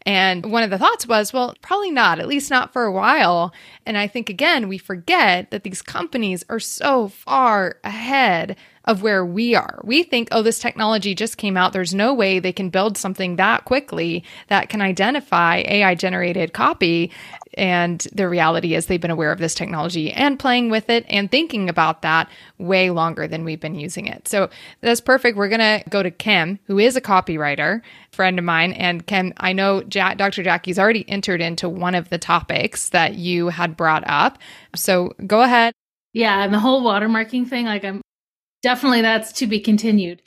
And one of the thoughts was, well, probably not, at least not for a while. And I think, again, we forget that these companies are so far ahead of where we are. We think, oh, this technology just came out. There's no way they can build something that quickly that can identify AI generated copy. And the reality is they've been aware of this technology and playing with it and thinking about that way longer than we've been using it. So that's perfect. We're going to go to Kim, who is a copywriter, friend of mine. And Kim, I know Jack, Dr. Jacqui's already entered into one of the topics that you had brought up. So go ahead. Yeah, and the whole watermarking thing, like I'm definitely that's to be continued.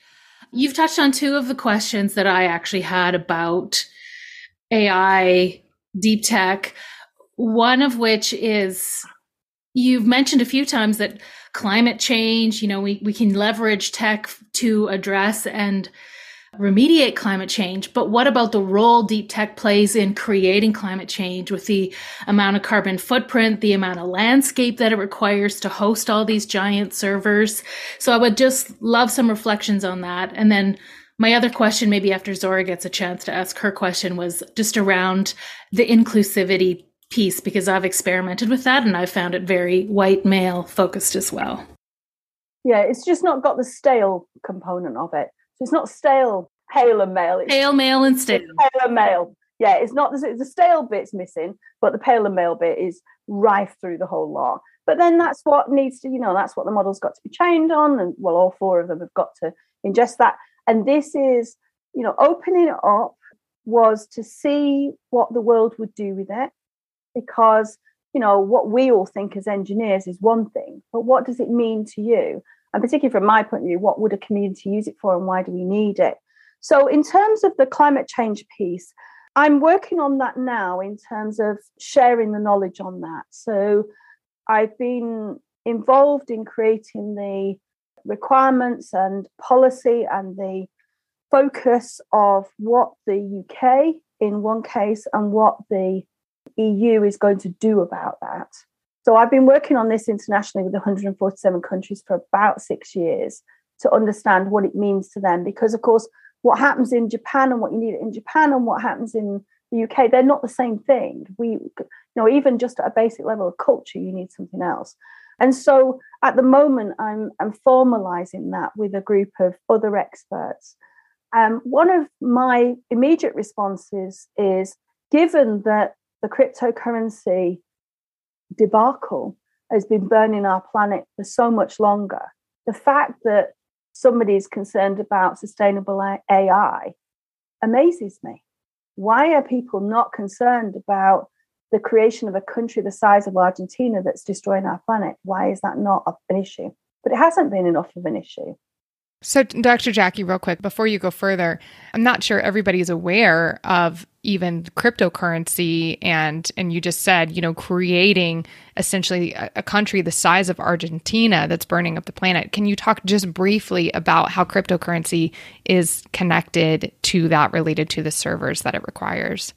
You've touched on two of the questions that I actually had about AI, deep tech. One of which is you've mentioned a few times that climate change, you know, we, we can leverage tech to address and remediate climate change, but what about the role deep tech plays in creating climate change with the amount of carbon footprint, the amount of landscape that it requires to host all these giant servers? So I would just love some reflections on that. And then my other question, maybe after Zora gets a chance to ask her question, was just around the inclusivity piece, because I've experimented with that and I found it very white male focused as well. Yeah, it's just not got the stale component of it. So it's not stale, pale and male. It's pale, male, and stale. Pale and male. Yeah, it's not the, the stale bit's missing, but the pale and male bit is rife through the whole lot. But then that's what needs to, you know, that's what the model's got to be trained on. And well, all four of them have got to ingest that. And this is, you know, opening it up was to see what the world would do with it. Because, you know, what we all think as engineers is one thing, but what does it mean to you? And particularly from my point of view, what would a community use it for and why do we need it? So, in terms of the climate change piece, I'm working on that now in terms of sharing the knowledge on that. So, I've been involved in creating the requirements and policy and the focus of what the UK in one case and what the EU is going to do about that. So I've been working on this internationally with 147 countries for about six years to understand what it means to them. Because, of course, what happens in Japan and what you need in Japan and what happens in the UK, they're not the same thing. We, you know, even just at a basic level of culture, you need something else. And so at the moment, I'm, I'm formalizing that with a group of other experts um, one of my immediate responses is given that the cryptocurrency debacle has been burning our planet for so much longer, the fact that somebody is concerned about sustainable AI amazes me. Why are people not concerned about the creation of a country the size of Argentina that's destroying our planet? Why is that not an issue? But it hasn't been enough of an issue. So, Dr. Jacqui, real quick, before you go further, I'm not sure everybody's aware of even cryptocurrency and and you just said, you know, creating essentially a, a, country the size of Argentina that's burning up the planet. Can you talk just briefly about how cryptocurrency is connected to that related to the servers that it requires?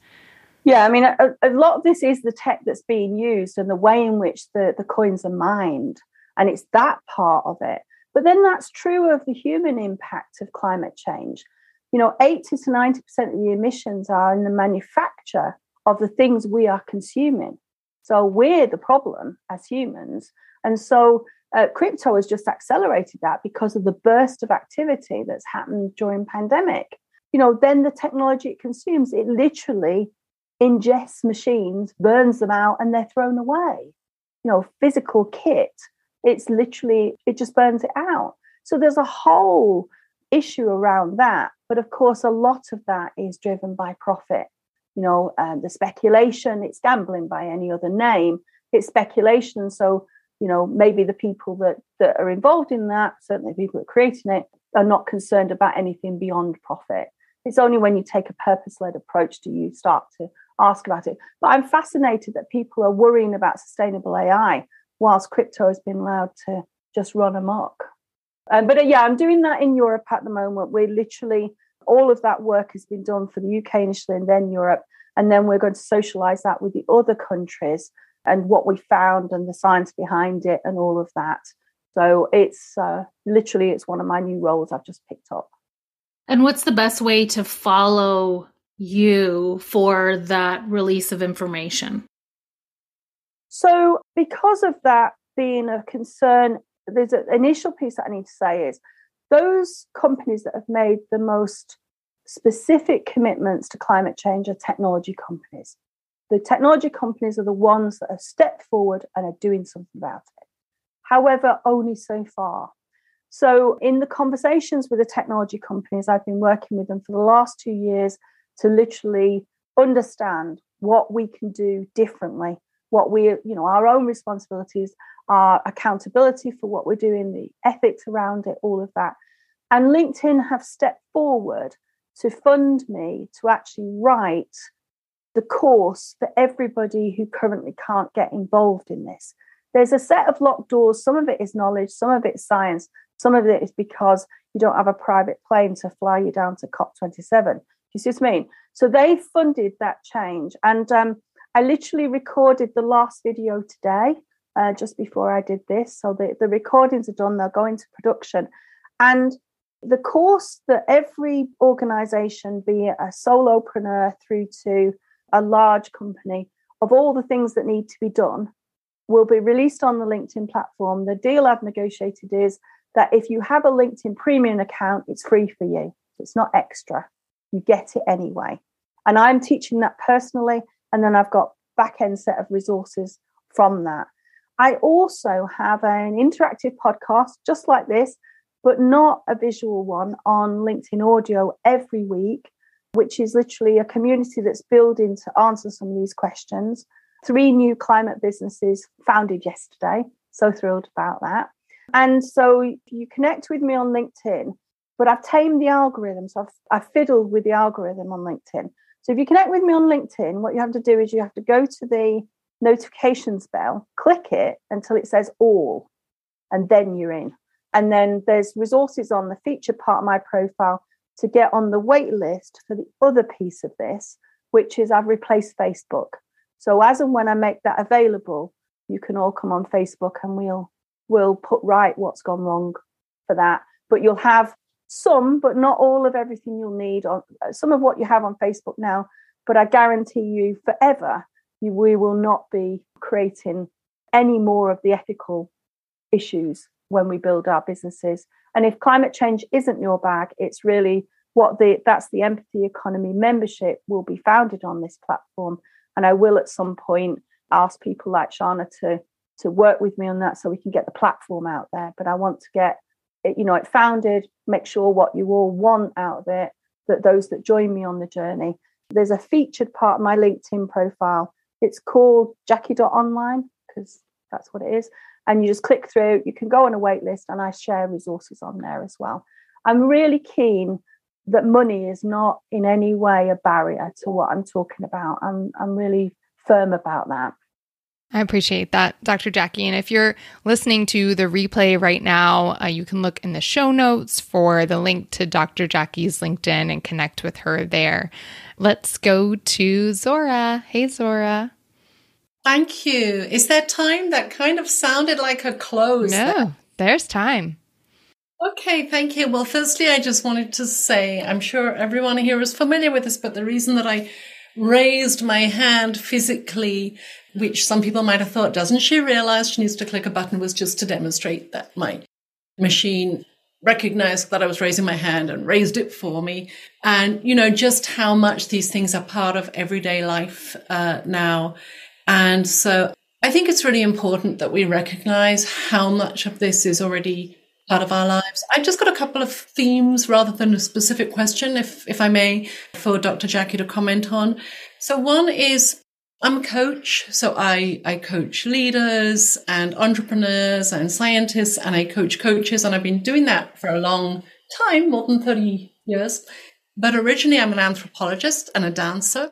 Yeah, I mean, a, a lot of this is the tech that's being used and the way in which the, the coins are mined. And it's that part of it but then that's true of the human impact of climate change. You know, 80 to 90% of the emissions are in the manufacture of the things we are consuming. So we're the problem as humans. And so uh, crypto has just accelerated that because of the burst of activity that's happened during pandemic. You know, then the technology it consumes, it literally ingests machines, burns them out, and they're thrown away. You know, physical kit it's literally, it just burns it out. So there's a whole issue around that. But of course, a lot of that is driven by profit. You know, um, the speculation, it's gambling by any other name. It's speculation. So, you know, maybe the people that, that are involved in that, certainly people that are creating it, are not concerned about anything beyond profit. It's only when you take a purpose led approach do you start to ask about it. But I'm fascinated that people are worrying about sustainable AI whilst crypto has been allowed to just run amok. Um, but uh, yeah, I'm doing that in Europe at the moment. We're literally, all of that work has been done for the UK initially and then Europe. And then we're going to socialize that with the other countries and what we found and the science behind it and all of that. So it's uh, literally, it's one of my new roles I've just picked up. And what's the best way to follow you for that release of information? So, because of that being a concern, there's an initial piece that I need to say is those companies that have made the most specific commitments to climate change are technology companies. The technology companies are the ones that have stepped forward and are doing something about it. However, only so far. So, in the conversations with the technology companies, I've been working with them for the last two years to literally understand what we can do differently what we, you know, our own responsibilities, our accountability for what we're doing, the ethics around it, all of that. And LinkedIn have stepped forward to fund me to actually write the course for everybody who currently can't get involved in this. There's a set of locked doors. Some of it is knowledge, some of it's science, some of it is because you don't have a private plane to fly you down to COP27. Do you see what I mean? So they funded that change. And um, I literally recorded the last video today, uh, just before I did this. So the, the recordings are done, they'll go into production. And the course that every organization, be it a solopreneur through to a large company, of all the things that need to be done, will be released on the LinkedIn platform. The deal I've negotiated is that if you have a LinkedIn premium account, it's free for you. It's not extra. You get it anyway. And I'm teaching that personally and then I've got back end set of resources from that. I also have an interactive podcast just like this, but not a visual one on LinkedIn audio every week, which is literally a community that's building to answer some of these questions. Three new climate businesses founded yesterday. So thrilled about that. And so you connect with me on LinkedIn, but I've tamed the algorithm. So I've, I've fiddled with the algorithm on LinkedIn. So if you connect with me on LinkedIn, what you have to do is you have to go to the notifications bell, click it until it says all, and then you're in. And then there's resources on the feature part of my profile to get on the wait list for the other piece of this, which is I've replaced Facebook. So as and when I make that available, you can all come on Facebook and we'll we'll put right what's gone wrong for that. But you'll have some, but not all of everything you'll need on uh, some of what you have on Facebook now. But I guarantee you, forever, you, we will not be creating any more of the ethical issues when we build our businesses. And if climate change isn't your bag, it's really what the that's the empathy economy membership will be founded on this platform. And I will at some point ask people like Shana to to work with me on that so we can get the platform out there. But I want to get you know, it founded, make sure what you all want out of it, that those that join me on the journey. There's a featured part of my LinkedIn profile. It's called Jacqui.online because that's what it is and you just click through. You can go on a wait list, and I share resources on there as well. I'm really keen that money is not in any way a barrier to what I'm talking about. I'm I'm really firm about that. I appreciate that, Dr. Jacqui. And if you're listening to the replay right now, uh, you can look in the show notes for the link to Dr. Jacqui's LinkedIn and connect with her there. Let's go to Zora. Hey, Zora. Thank you. Is there time? That kind of sounded like a close. No, there. there's time. Okay, thank you. Well, firstly, I just wanted to say I'm sure everyone here is familiar with this, but the reason that I raised my hand physically, which some people might have thought, doesn't she realize she needs to click a button, was just to demonstrate that my machine recognized that I was raising my hand and raised it for me. And, you know, just how much these things are part of everyday life uh, now. And so I think it's really important that we recognize how much of this is already part of our lives. I've just got a couple of themes rather than a specific question, if, if I may, for Dr. Jacqui to comment on. So one is I'm a coach, so I, I coach leaders and entrepreneurs and scientists, and I coach coaches, and I've been doing that for a long time, more than 30 years. But originally, I'm an anthropologist and a dancer.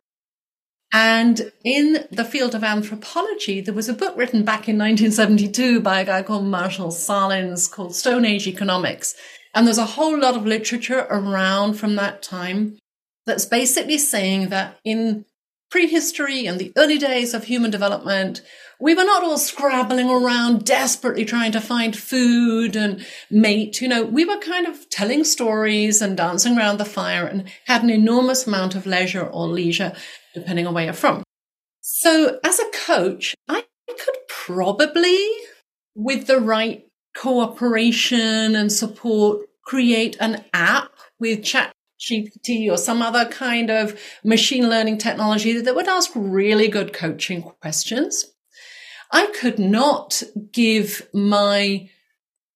And in the field of anthropology, there was a book written back in 1972 by a guy called Marshall Sahlins called Stone Age Economics. And there's a whole lot of literature around from that time that's basically saying that in prehistory and the early days of human development, we were not all scrabbling around desperately trying to find food and mate. You know, we were kind of telling stories and dancing around the fire and had an enormous amount of leisure or leisure depending on where you're from. So, as a coach, I could probably, with the right cooperation and support, create an app with ChatGPT or some other kind of machine learning technology that would ask really good coaching questions. I could not give my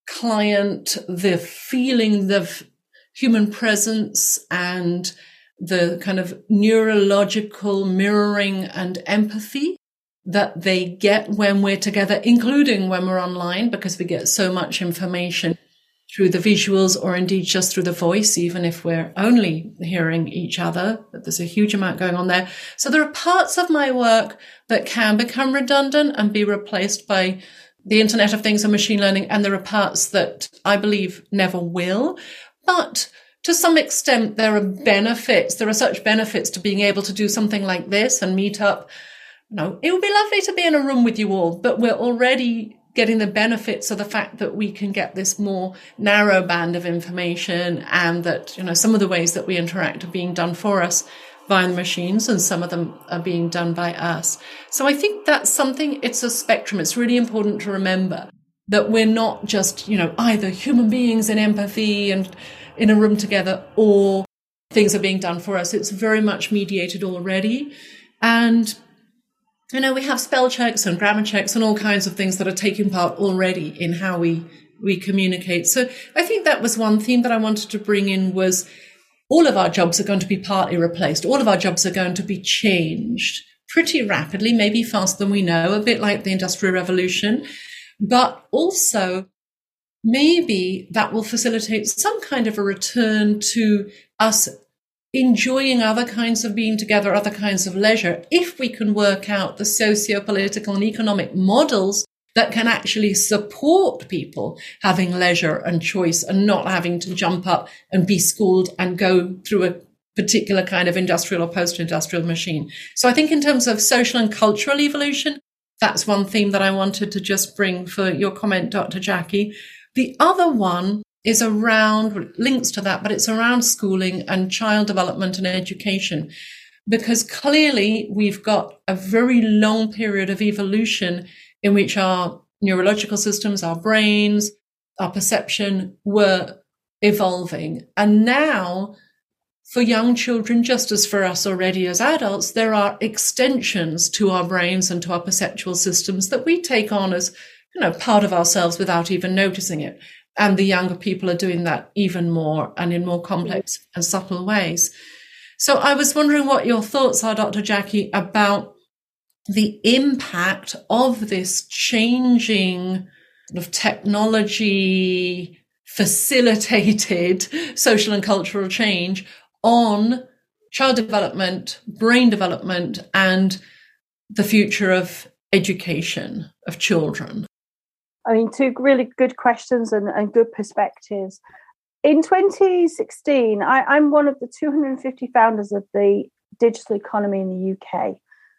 client the feeling of human presence and the kind of neurological mirroring and empathy that they get when we're together, including when we're online, because we get so much information through the visuals or indeed just through the voice, even if we're only hearing each other. But there's a huge amount going on there. So there are parts of my work that can become redundant and be replaced by the Internet of Things and machine learning. And there are parts that I believe never will. But to some extent, there are benefits. There are such benefits to being able to do something like this and meet up. No, it would be lovely to be in a room with you all, but we're already getting the benefits of the fact that we can get this more narrow band of information and that, you know, some of the ways that we interact are being done for us by the machines and some of them are being done by us. So I think that's something, it's a spectrum. It's really important to remember that we're not just, you know, either human beings in empathy and in a room together or things are being done for us. It's very much mediated already. And, you know, we have spell checks and grammar checks and all kinds of things that are taking part already in how we, we communicate. So I think that was one theme that I wanted to bring in was all of our jobs are going to be partly replaced. All of our jobs are going to be changed pretty rapidly, maybe faster than we know, a bit like the industrial revolution. But also maybe that will facilitate some kind of a return to us enjoying other kinds of being together, other kinds of leisure, if we can work out the socio political and economic models that can actually support people having leisure and choice and not having to jump up and be schooled and go through a particular kind of industrial or post industrial machine. So I think in terms of social and cultural evolution, that's one theme that I wanted to just bring for your comment, Dr. Jacqui. The other one is around links to that, but it's around schooling and child development and education. Because clearly we've got a very long period of evolution in which our neurological systems, our brains, our perception were evolving. And now for young children, just as for us already as adults, there are extensions to our brains and to our perceptual systems that we take on as, you know, part of ourselves without even noticing it. And the younger people are doing that even more and in more complex and subtle ways. So I was wondering what your thoughts are, Dr. Jacqui, about the impact of this changing of technology facilitated (laughs) social and cultural change on child development, brain development, and the future of education of children. I mean, two really good questions and, and good perspectives. In 2016, I, am one of the 250 founders of the digital economy in the UK,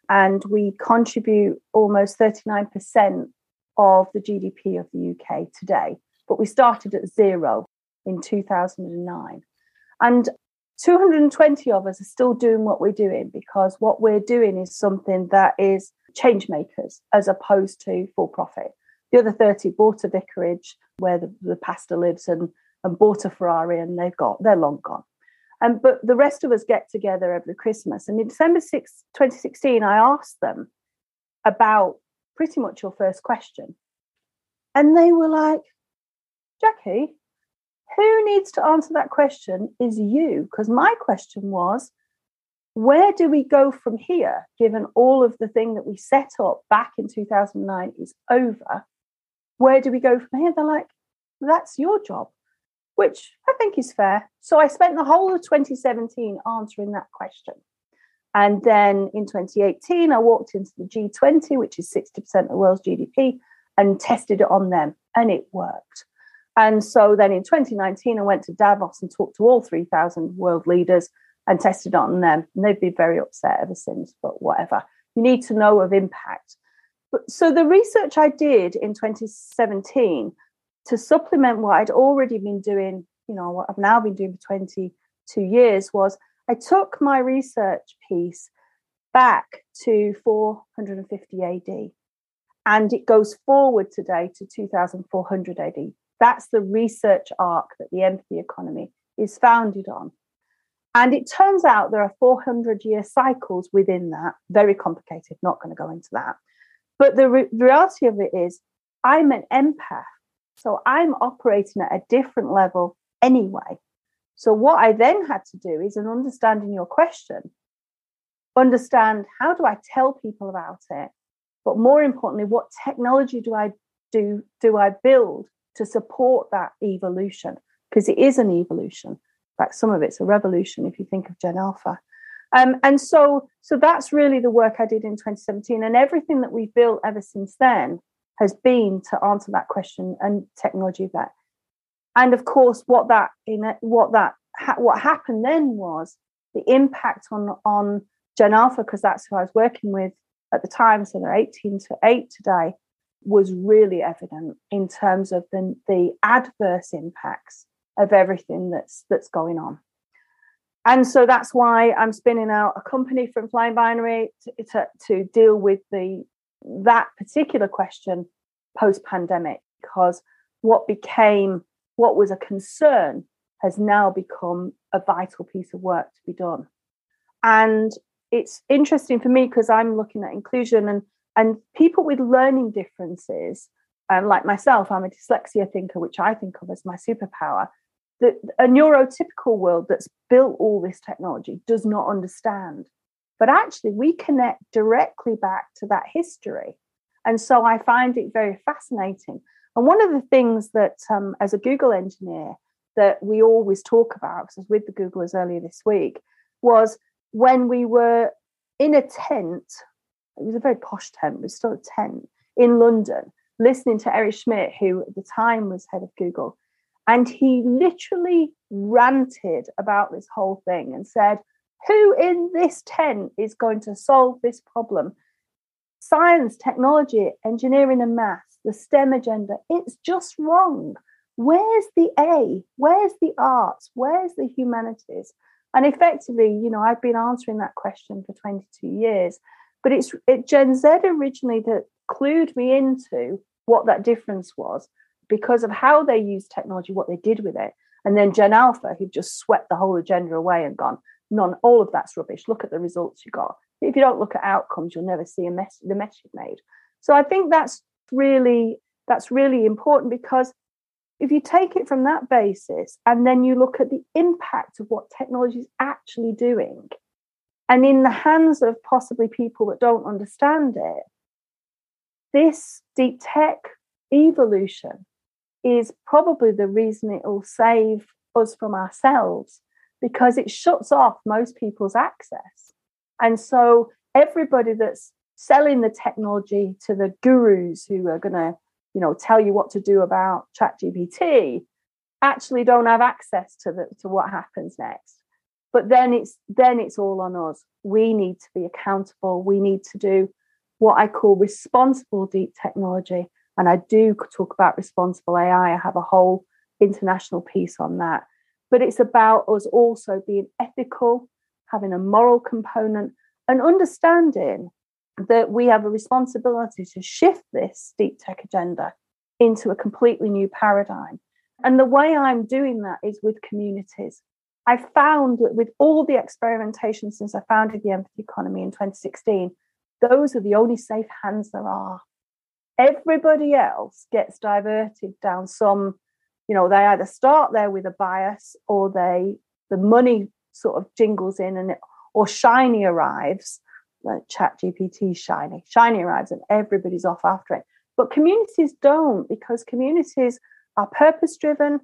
and we contribute almost 39% of the GDP of the UK today. But we started at zero in 2009. And 220 of us are still doing what we're doing because what we're doing is something that is change makers as opposed to for profit. The other 30 bought a vicarage where the, the pastor lives and, and bought a Ferrari and they've got, they're long gone. Um, but the rest of us get together every Christmas. And in December 6, 2016, I asked them about pretty much your first question. And they were like, Jacqui, who needs to answer that question is you. Because my question was, where do we go from here, given all of the thing that we set up back in 2009 is over? Where do we go from here? They're like, that's your job, which I think is fair. So I spent the whole of 2017 answering that question. And then in 2018, I walked into the G20, which is 60% of the world's GDP, and tested it on them, and it worked. And so then in 2019, I went to Davos and talked to all 3,000 world leaders and tested on them. And they've been very upset ever since, but whatever. You need to know of impact. So the research I did in 2017 to supplement what I'd already been doing, you know, what I've now been doing for 22 years was I took my research piece back to 450 AD and it goes forward today to 2400 AD. That's the research arc that the empathy economy is founded on. And it turns out there are 400 year cycles within that, very complicated, not going to go into that. But the re- reality of it is, I'm an empath. So I'm operating at a different level anyway. So what I then had to do is, in understanding your question, understand how do I tell people about it, but more importantly, what technology do I do do I build to support that evolution? Because it is an evolution. In fact, some of it's a revolution if you think of Gen Alpha. Um, and so, so that's really the work I did in 2017, and everything that we've built ever since then has been to answer that question and technology that. And of course, what that in what that ha- what happened then was the impact on on Gen Alpha, because that's who I was working with at the time. So they're 18 to 8 today, was really evident in terms of the, the adverse impacts of everything that's that's going on and so that's why I'm spinning out a company from Flying Binary to, to, to deal with the that particular question post pandemic, because what became what was a concern has now become a vital piece of work to be done. And it's interesting for me because I'm looking at inclusion and and people with learning differences, and like myself, I'm a dyslexia thinker, which I think of as my superpower that a neurotypical world that's built all this technology does not understand. But actually, we connect directly back to that history. And so I find it very fascinating. And one of the things that, um, as a Google engineer, that we always talk about, because I was with the Googlers earlier this week, was when we were in a tent, it was a very posh tent, but still a tent in London, listening to Eric Schmidt, who at the time was head of Google. And he literally ranted about this whole thing and said, Who in this tent is going to solve this problem? Science, technology, engineering, and maths, the STEM agenda, it's just wrong. Where's the A? Where's the arts? Where's the humanities? And effectively, you know, I've been answering that question for 22 years. But it's it Gen Z originally that clued me into what that difference was because of how they use technology, what they did with it. And then Gen Alpha, who just swept the whole agenda away and gone, none, all of that's rubbish. Look at the results you got. If you don't look at outcomes, you'll never see a mess, the mess you've made. So I think that's really that's really important because if you take it from that basis and then you look at the impact of what technology is actually doing, and in the hands of possibly people that don't understand it, this deep tech evolution is probably the reason it will save us from ourselves because it shuts off most people's access. And so everybody that's selling the technology to the gurus who are going to, you know, tell you what to do about ChatGPT actually don't have access to the to what happens next. But then it's then it's all on us. We need to be accountable. We need to do what I call responsible deep technology. And I do talk about responsible AI. I have a whole international piece on that. But it's about us also being ethical, having a moral component, and understanding that we have a responsibility to shift this deep tech agenda into a completely new paradigm. And the way I'm doing that is with communities. I found that with all the experimentation since I founded the empathy economy in 2016, those are the only safe hands there are. Everybody else gets diverted down some, you know, they either start there with a bias or they the money sort of jingles in and it, or shiny arrives, like ChatGPT shiny. Shiny arrives and everybody's off after it. But communities don't because communities are purpose driven,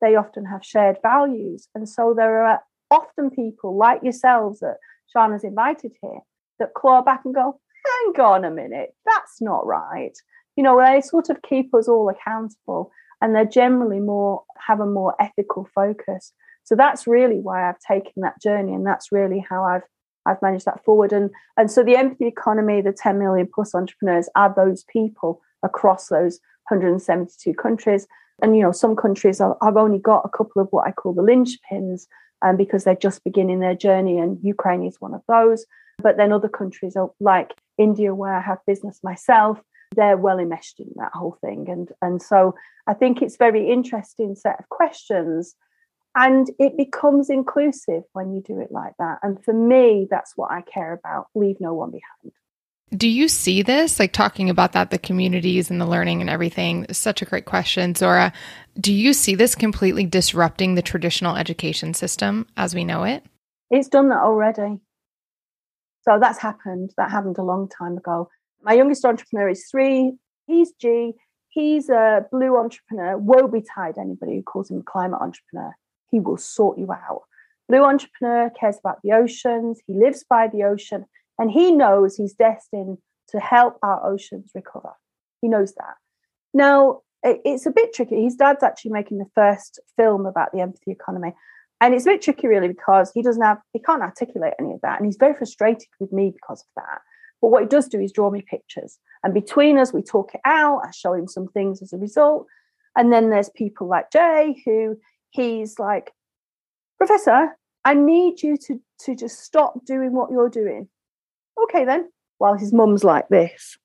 they often have shared values. And so there are often people like yourselves that Shana's invited here that claw back and go, hang on a minute, that's not right. You know, they sort of keep us all accountable and they're generally more have a more ethical focus. So that's really why I've taken that journey and that's really how I've I've managed that forward. And and so the empathy economy, the 10 million plus entrepreneurs are those people across those 172 countries. And you know, some countries are, I've only got a couple of what I call the linchpins, um, because they're just beginning their journey, and Ukraine is one of those. But then other countries are like India, where I have business myself, they're well enmeshed in that whole thing. And and so I think it's very interesting set of questions. And it becomes inclusive when you do it like that. And for me, that's what I care about. Leave no one behind. Do you see this, like talking about that, the communities and the learning and everything? Such a great question, Zora. Do you see this completely disrupting the traditional education system as we know it? It's done that already. So that's happened. That happened a long time ago. My youngest entrepreneur is three. He's G. He's a blue entrepreneur. Woe betide anybody who calls him a climate entrepreneur. He will sort you out. Blue entrepreneur cares about the oceans. He lives by the ocean and he knows he's destined to help our oceans recover. He knows that. Now, it's a bit tricky. His dad's actually making the first film about the empathy economy. And it's a bit tricky, really, because he doesn't have, he can't articulate any of that. And he's very frustrated with me because of that. But what he does do is draw me pictures. And between us, we talk it out. I show him some things as a result. And then there's people like Jay, who he's like, Professor, I need you to, to just stop doing what you're doing okay then, while his mum's like this.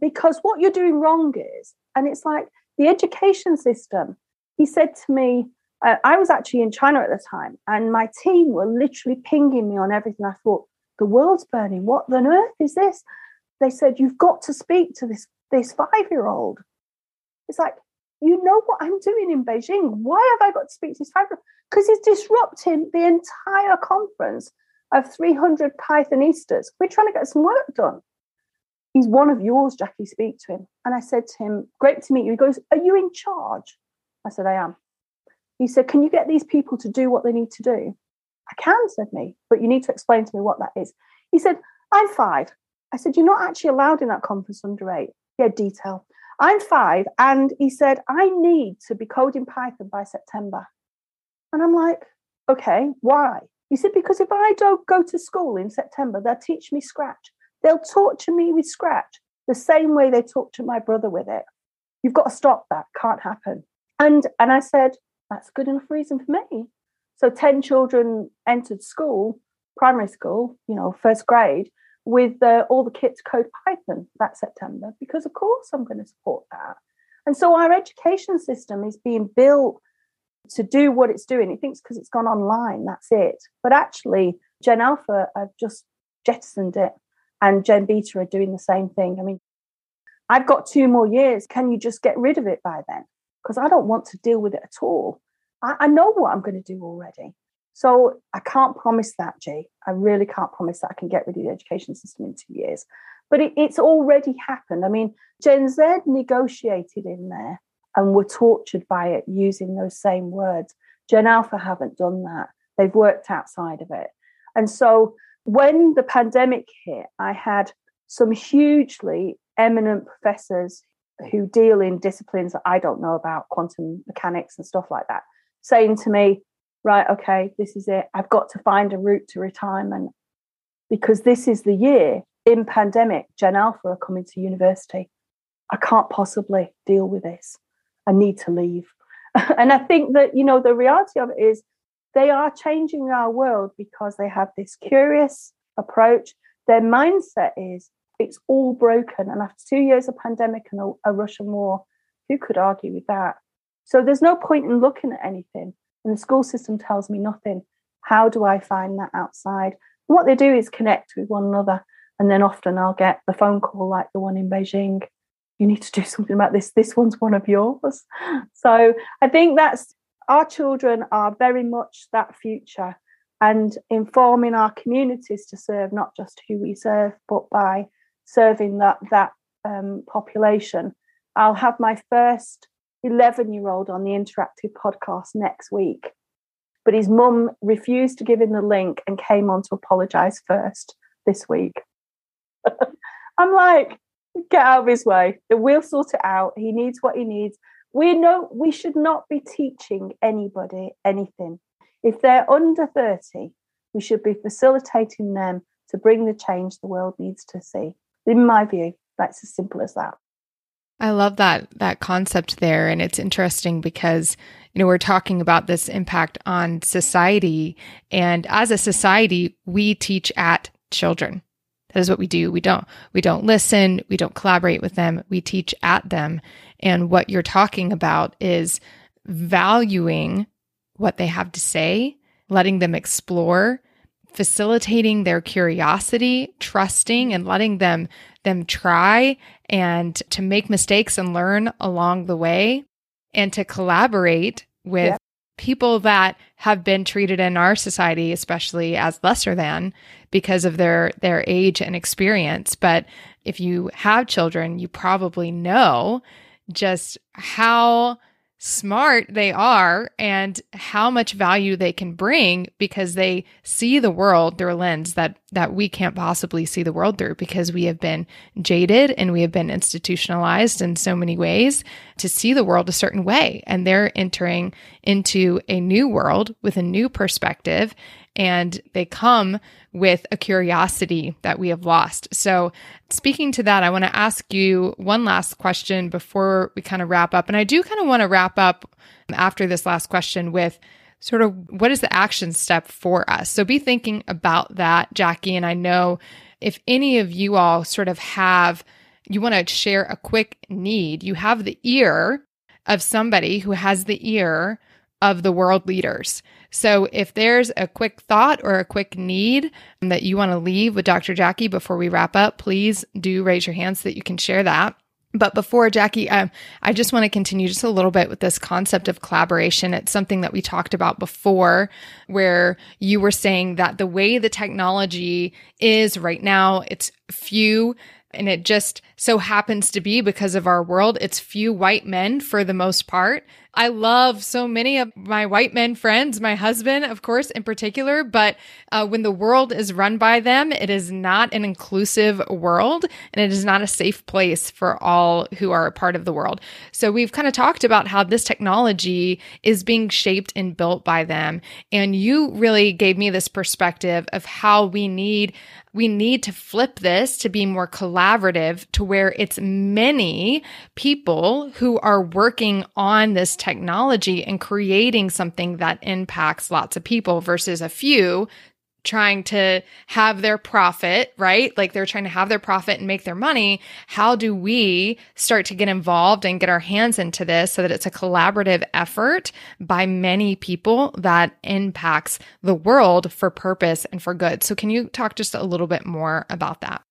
Because what you're doing wrong is, and it's like the education system, he said to me, uh, I was actually in China at the time, and my team were literally pinging me on everything. I thought, the world's burning. What on earth is this? They said, You've got to speak to this, this five year old. It's like, you know what I'm doing in Beijing. Why have I got to speak to this five year old? Because he's disrupting the entire conference of 300 Pythonistas. We're trying to get some work done. He's one of yours, Jacqui, speak to him. And I said to him, Great to meet you. He goes, Are you in charge? I said, I am. He said, Can you get these people to do what they need to do? I can, said me, but you need to explain to me what that is. He said, I'm five. I said, You're not actually allowed in that conference under eight. Yeah, detail. I'm five. And he said, I need to be coding Python by September. And I'm like, Okay, why? He said, Because if I don't go to school in September, they'll teach me Scratch. They'll torture me with Scratch the same way they torture my brother with it. You've got to stop that. Can't happen. And and I said, That's good enough reason for me. So 10 children entered school, primary school, you know, first grade, with uh, all the kids code Python that September, because of course I'm going to support that. And so our education system is being built to do what it's doing. It thinks because it's gone online, that's it. But actually, Gen Alpha have just jettisoned it, and Gen Beta are doing the same thing. I mean, I've got two more years. Can you just get rid of it by then? Because I don't want to deal with it at all. I, I know what I'm going to do already. So I can't promise that, Jay. I really can't promise that I can get rid of the education system in two years. But it, it's already happened. I mean, Gen Z negotiated in there and were tortured by it using those same words. Gen Alpha haven't done that. They've worked outside of it. And so when the pandemic hit, I had some hugely eminent professors who deal in disciplines that I don't know about, quantum mechanics and stuff like that, saying to me, right, okay, this is it. I've got to find a route to retirement because this is the year in pandemic, Gen Alpha are coming to university. I can't possibly deal with this. I need to leave. (laughs) and I think that, you know, the reality of it is they are changing our world because they have this curious approach. Their mindset is it's all broken. And after two years of pandemic and a, a Russian war, who could argue with that? So there's no point in looking at anything. And the school system tells me nothing. How do I find that outside? And what they do is connect with one another. And then often I'll get the phone call like the one in Beijing. You need to do (laughs) something about this. This one's one of yours. (laughs) So I think that's our children are very much that future and informing our communities to serve not just who we serve, but by serving that that um, population. I'll have my first 11 year old on the interactive podcast next week. But his mum refused to give him the link and came on to apologize first this week. (laughs) I'm like, get out of his way. We'll sort it out. He needs what he needs. We know we should not be teaching anybody anything. If they're under 30, we should be facilitating them to bring the change the world needs to see. In my view, that's as simple as that. I love that that concept there and it's interesting because you know we're talking about this impact on society and as a society we teach at children. That is what we do. We don't we don't listen, we don't collaborate with them, we teach at them. And what you're talking about is valuing what they have to say, letting them explore, facilitating their curiosity, trusting and letting them them try and to make mistakes and learn along the way and to collaborate with people that have been treated in our society especially as lesser than because of their their age and experience. But if you have children you probably know just how smart they are and how much value they can bring because they see the world through a lens that that we can't possibly see the world through because we have been jaded and we have been institutionalized in so many ways to see the world a certain way. And they're entering into a new world with a new perspective and they come with a curiosity that we have lost. So, speaking to that, I want to ask you one last question before we kind of wrap up. And I do kind of want to wrap up after this last question with sort of what is the action step for us? So, be thinking about that, Jacqui. And I know if any of you all sort of have, you want to share a quick need, you have the ear of somebody who has the ear of the world leaders. So if there's a quick thought or a quick need that you want to leave with Dr. Jacqui before we wrap up, please do raise your hand so that you can share that. But before Jacqui, um, I just want to continue just a little bit with this concept of collaboration. It's something that we talked about before, where you were saying that the way the technology is right now, it's few And it just so happens to be because of our world, it's few white men for the most part. I love so many of my white men friends, my husband, of course, in particular. But uh, when the world is run by them, it is not an inclusive world and it is not a safe place for all who are a part of the world. So we've kind of talked about how this technology is being shaped and built by them. And you really gave me this perspective of how we need we need to flip this to be more collaborative to where it's many people who are working on this technology and creating something that impacts lots of people versus a few trying to have their profit, right? Like they're trying to have their profit and make their money. How do we start to get involved and get our hands into this so that it's a collaborative effort by many people that impacts the world for purpose and for good? So can you talk just a little bit more about that?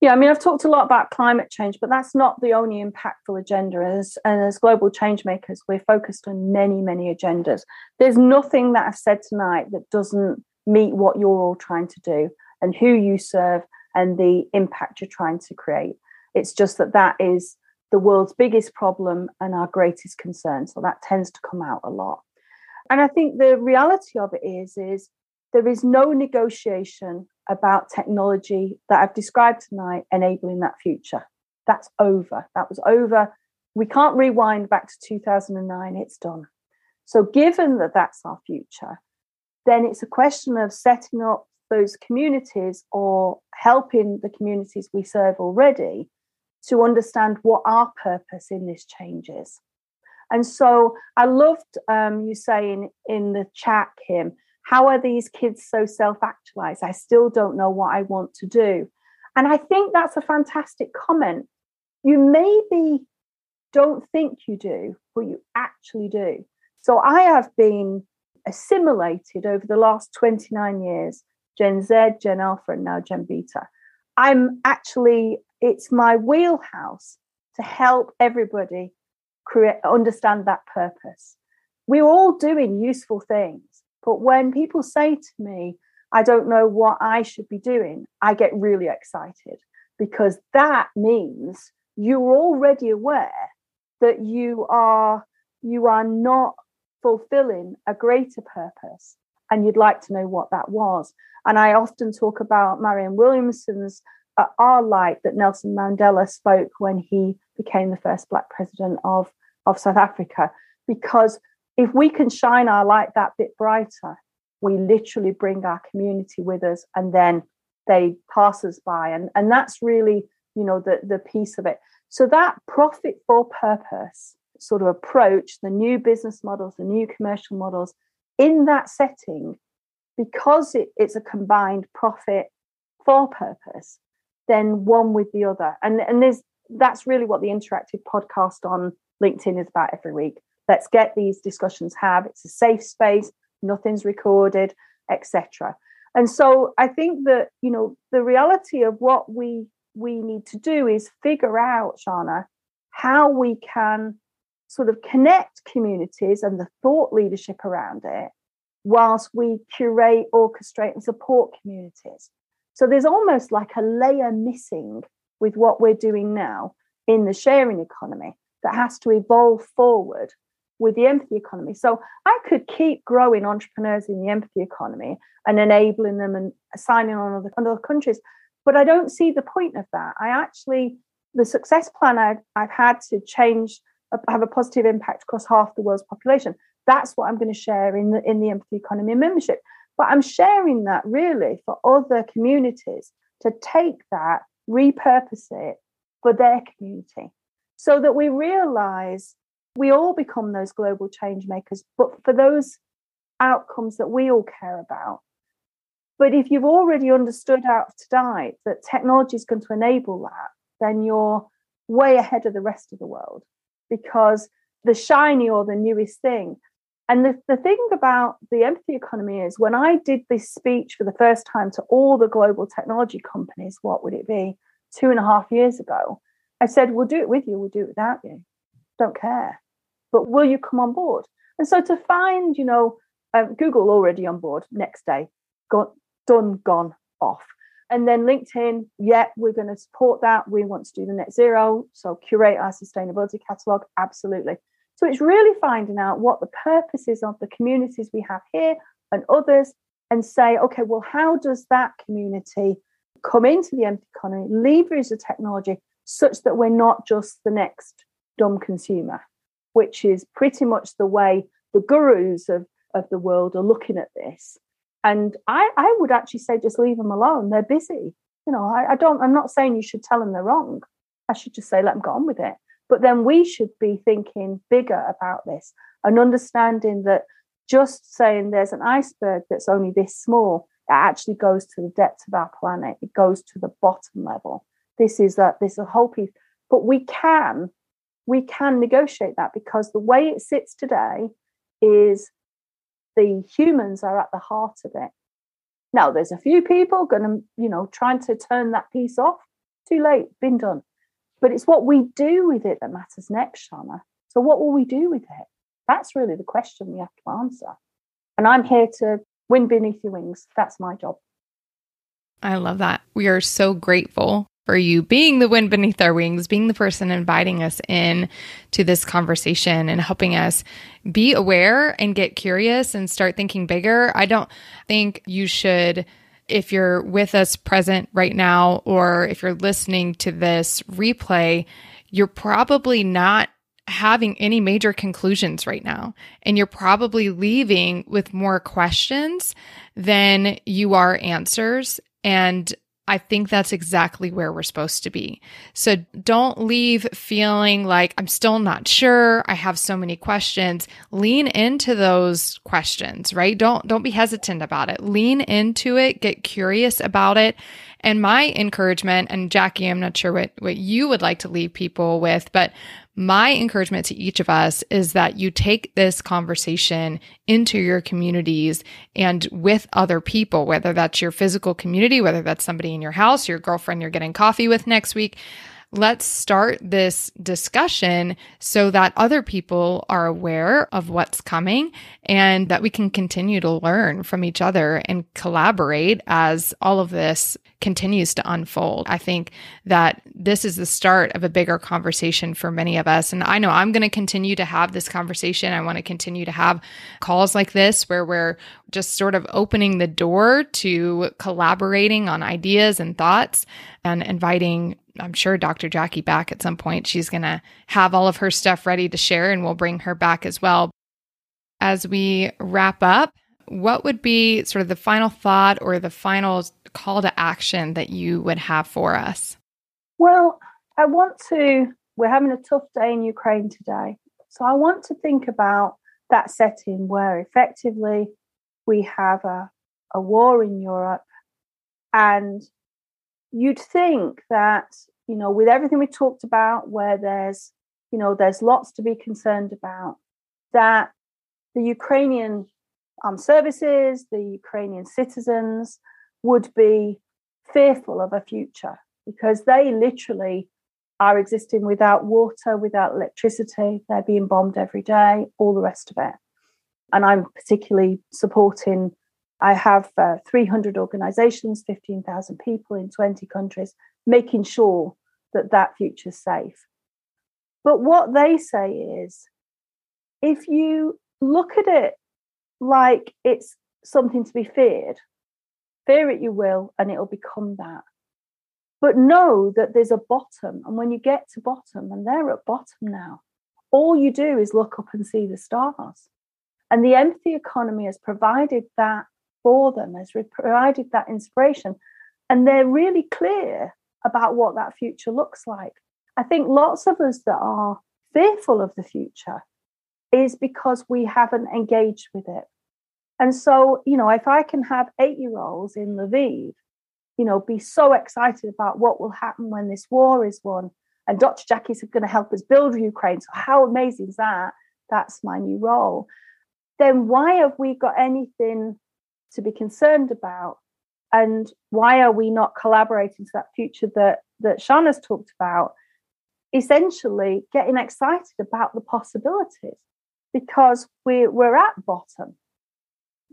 Yeah, I mean, I've talked a lot about climate change, but that's not the only impactful agenda. As, and as global change makers, we're focused on many, many agendas. There's nothing that I've said tonight that doesn't meet what you're all trying to do and who you serve and the impact you're trying to create. It's just that that is the world's biggest problem and our greatest concern. So that tends to come out a lot. And I think the reality of it is, is there is no negotiation about technology that I've described tonight enabling that future. That's over. That was over. We can't rewind back to 2009. It's done. So, given that that's our future, then it's a question of setting up those communities or helping the communities we serve already to understand what our purpose in this change is. And so I loved um, you saying in the chat, Kim, how are these kids so self actualized? I still don't know what I want to do. And I think that's a fantastic comment. You maybe don't think you do, but you actually do. So I have been assimilated over the last 29 years Gen Z, Gen Alpha, and now Gen Beta. I'm actually, it's my wheelhouse to help everybody create, understand that purpose. We're all doing useful things, but when people say to me, I don't know what I should be doing, I get really excited because that means you're already aware that you are you are not fulfilling a greater purpose and you'd like to know what that was. And I often talk about Marianne Williamson's uh, Our Light that Nelson Mandela spoke when he became the first Black president of, of South Africa. Because if we can shine our light that bit brighter, we literally bring our community with us and then they pass us by. And, and that's really, you know, the, the piece of it. So that profit for purpose sort of approach the new business models, the new commercial models in that setting, because it, it's a combined profit for purpose, then one with the other. And, and there's that's really what the interactive podcast on LinkedIn is about every week. Let's get these discussions have. It's a safe space, nothing's recorded, etc. And so I think that, you know, the reality of what we we need to do is figure out, Shana, how we can sort of connect communities and the thought leadership around it whilst we curate, orchestrate, and support communities. So there's almost like a layer missing with what we're doing now in the sharing economy that has to evolve forward with the empathy economy. So I could keep growing entrepreneurs in the empathy economy and enabling them and signing on other, other countries, but I don't see the point of that. I actually, the success plan I've, I've had to change have a positive impact across half the world's population. That's what I'm going to share in the in the empathy economy membership. But I'm sharing that really for other communities to take that, repurpose it for their community, so that we realize we all become those global change makers, but for those outcomes that we all care about. But if you've already understood out tonight that technology is going to enable that, then you're way ahead of the rest of the world because the shiny or the newest thing. And the, the thing about the empathy economy is when I did this speech for the first time to all the global technology companies, what would it be? Two and a half years ago, I said, We'll do it with you, we'll do it without you. Don't care. But will you come on board? And so to find, you know, um, Google already on board next day, got done, gone, off. And then LinkedIn, yeah, we're going to support that. We want to do the net zero. So curate our sustainability catalog. Absolutely. So it's really finding out what the purposes of the communities we have here and others and say, okay, well, how does that community come into the empathy economy, leverage the technology such that we're not just the next dumb consumer, which is pretty much the way the gurus of, of the world are looking at this. And I, I would actually say just leave them alone. They're busy. You know, I, I don't, I'm not saying you should tell them they're wrong. I should just say, let them go on with it. But then we should be thinking bigger about this and understanding that just saying there's an iceberg that's only this small, it actually goes to the depths of our planet. It goes to the bottom level. This is a this is a whole piece. But we can, we can negotiate that because the way it sits today is the humans are at the heart of it. Now, there's a few people going to, you know, trying to turn that piece off. Too late, been done. But it's what we do with it that matters next, Shana. So, what will we do with it? That's really the question we have to answer. And I'm here to win beneath your wings. That's my job. I love that. We are so grateful for you being the wind beneath our wings, being the person inviting us in to this conversation and helping us be aware and get curious and start thinking bigger. I don't think you should if you're with us present right now or if you're listening to this replay, you're probably not having any major conclusions right now. And you're probably leaving with more questions than you are answers. And I think that's exactly where we're supposed to be. So don't leave feeling like I'm still not sure. I have so many questions. Lean into those questions, right? Don't don't be hesitant about it. Lean into it, get curious about it. And my encouragement, and Jacqui, I'm not sure what, what you would like to leave people with, but my encouragement to each of us is that you take this conversation into your communities and with other people, whether that's your physical community, whether that's somebody in your house, your girlfriend you're getting coffee with next week. Let's start this discussion so that other people are aware of what's coming and that we can continue to learn from each other and collaborate as all of this continues to unfold. I think that this is the start of a bigger conversation for many of us. And I know I'm going to continue to have this conversation. I want to continue to have calls like this where we're just sort of opening the door to collaborating on ideas and thoughts and inviting I'm sure Dr. Jacqui back at some point. She's going to have all of her stuff ready to share and we'll bring her back as well. As we wrap up, what would be sort of the final thought or the final call to action that you would have for us? Well, I want to, we're having a tough day in Ukraine today. So I want to think about that setting where effectively we have a, a war in Europe. And you'd think that, you know, with everything we talked about, where there's, you know, there's lots to be concerned about, that the Ukrainian armed services, the Ukrainian citizens, would be fearful of a future because they literally are existing without water, without electricity. They're being bombed every day, all the rest of it. And I'm particularly supporting, I have uh, 300 organizations, 15,000 people in 20 countries, making sure that that future's safe. But what they say is if you look at it like it's something to be feared, Fear it you will, and it'll become that. But know that there's a bottom. And when you get to bottom, and they're at bottom now, all you do is look up and see the stars. And the empathy economy has provided that for them, has provided that inspiration. And they're really clear about what that future looks like. I think lots of us that are fearful of the future is because we haven't engaged with it. And so, you know, if I can have eight year olds in Lviv, you know, be so excited about what will happen when this war is won, and Dr. Jacqui's going to help us build Ukraine. So, how amazing is that? That's my new role. Then, why have we got anything to be concerned about? And why are we not collaborating to that future that, that Shana's talked about? Essentially, getting excited about the possibilities because we, we're at bottom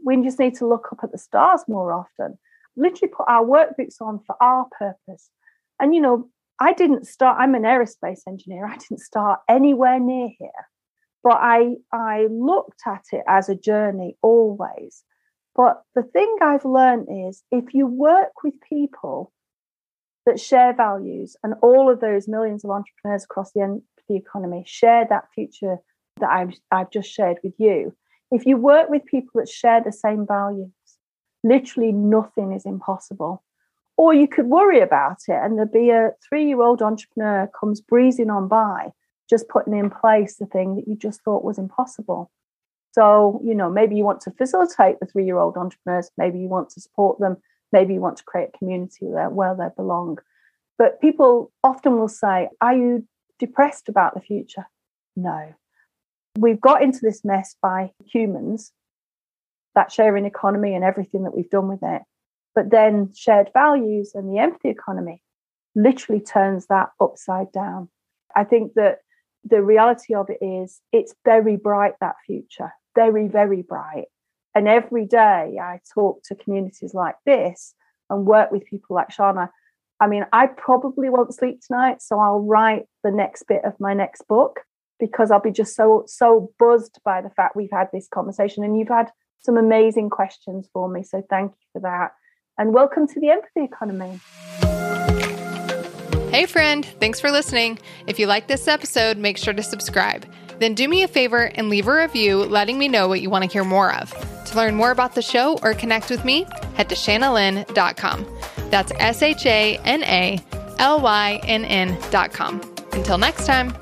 we just need to look up at the stars more often. literally put our workbooks on for our purpose. And, you know, I didn't start, I'm an aerospace engineer. I didn't start anywhere near here, but I, I looked at it as a journey always. But the thing I've learned is if you work with people that share values and all of those millions of entrepreneurs across the empathy economy share that future that I've, I've just shared with you, if you work with people that share the same values, literally nothing is impossible. Or you could worry about it and there'd be a three year old entrepreneur comes breezing on by, just putting in place the thing that you just thought was impossible. So, you know, maybe you want to facilitate the three year old entrepreneurs, maybe you want to support them, maybe you want to create a community where, where they belong. But people often will say, Are you depressed about the future? No. We've got into this mess by humans, that sharing economy and everything that we've done with it. But then shared values and the empathy economy literally turns that upside down. I think that the reality of it is it's very bright, that future, very, very bright. And every day I talk to communities like this and work with people like Shana. I mean, I probably won't sleep tonight, so I'll write the next bit of my next book because I'll be just so so buzzed by the fact we've had this conversation and you've had some amazing questions for me. So thank you for that and welcome to the empathy economy. Hey, friend, thanks for listening. If you like this episode, make sure to subscribe. Then do me a favor and leave a review letting me know what you want to hear more of. To learn more about the show or connect with me, head to shanalynn.com. That's S H A N A L Y N N.com. Until next time.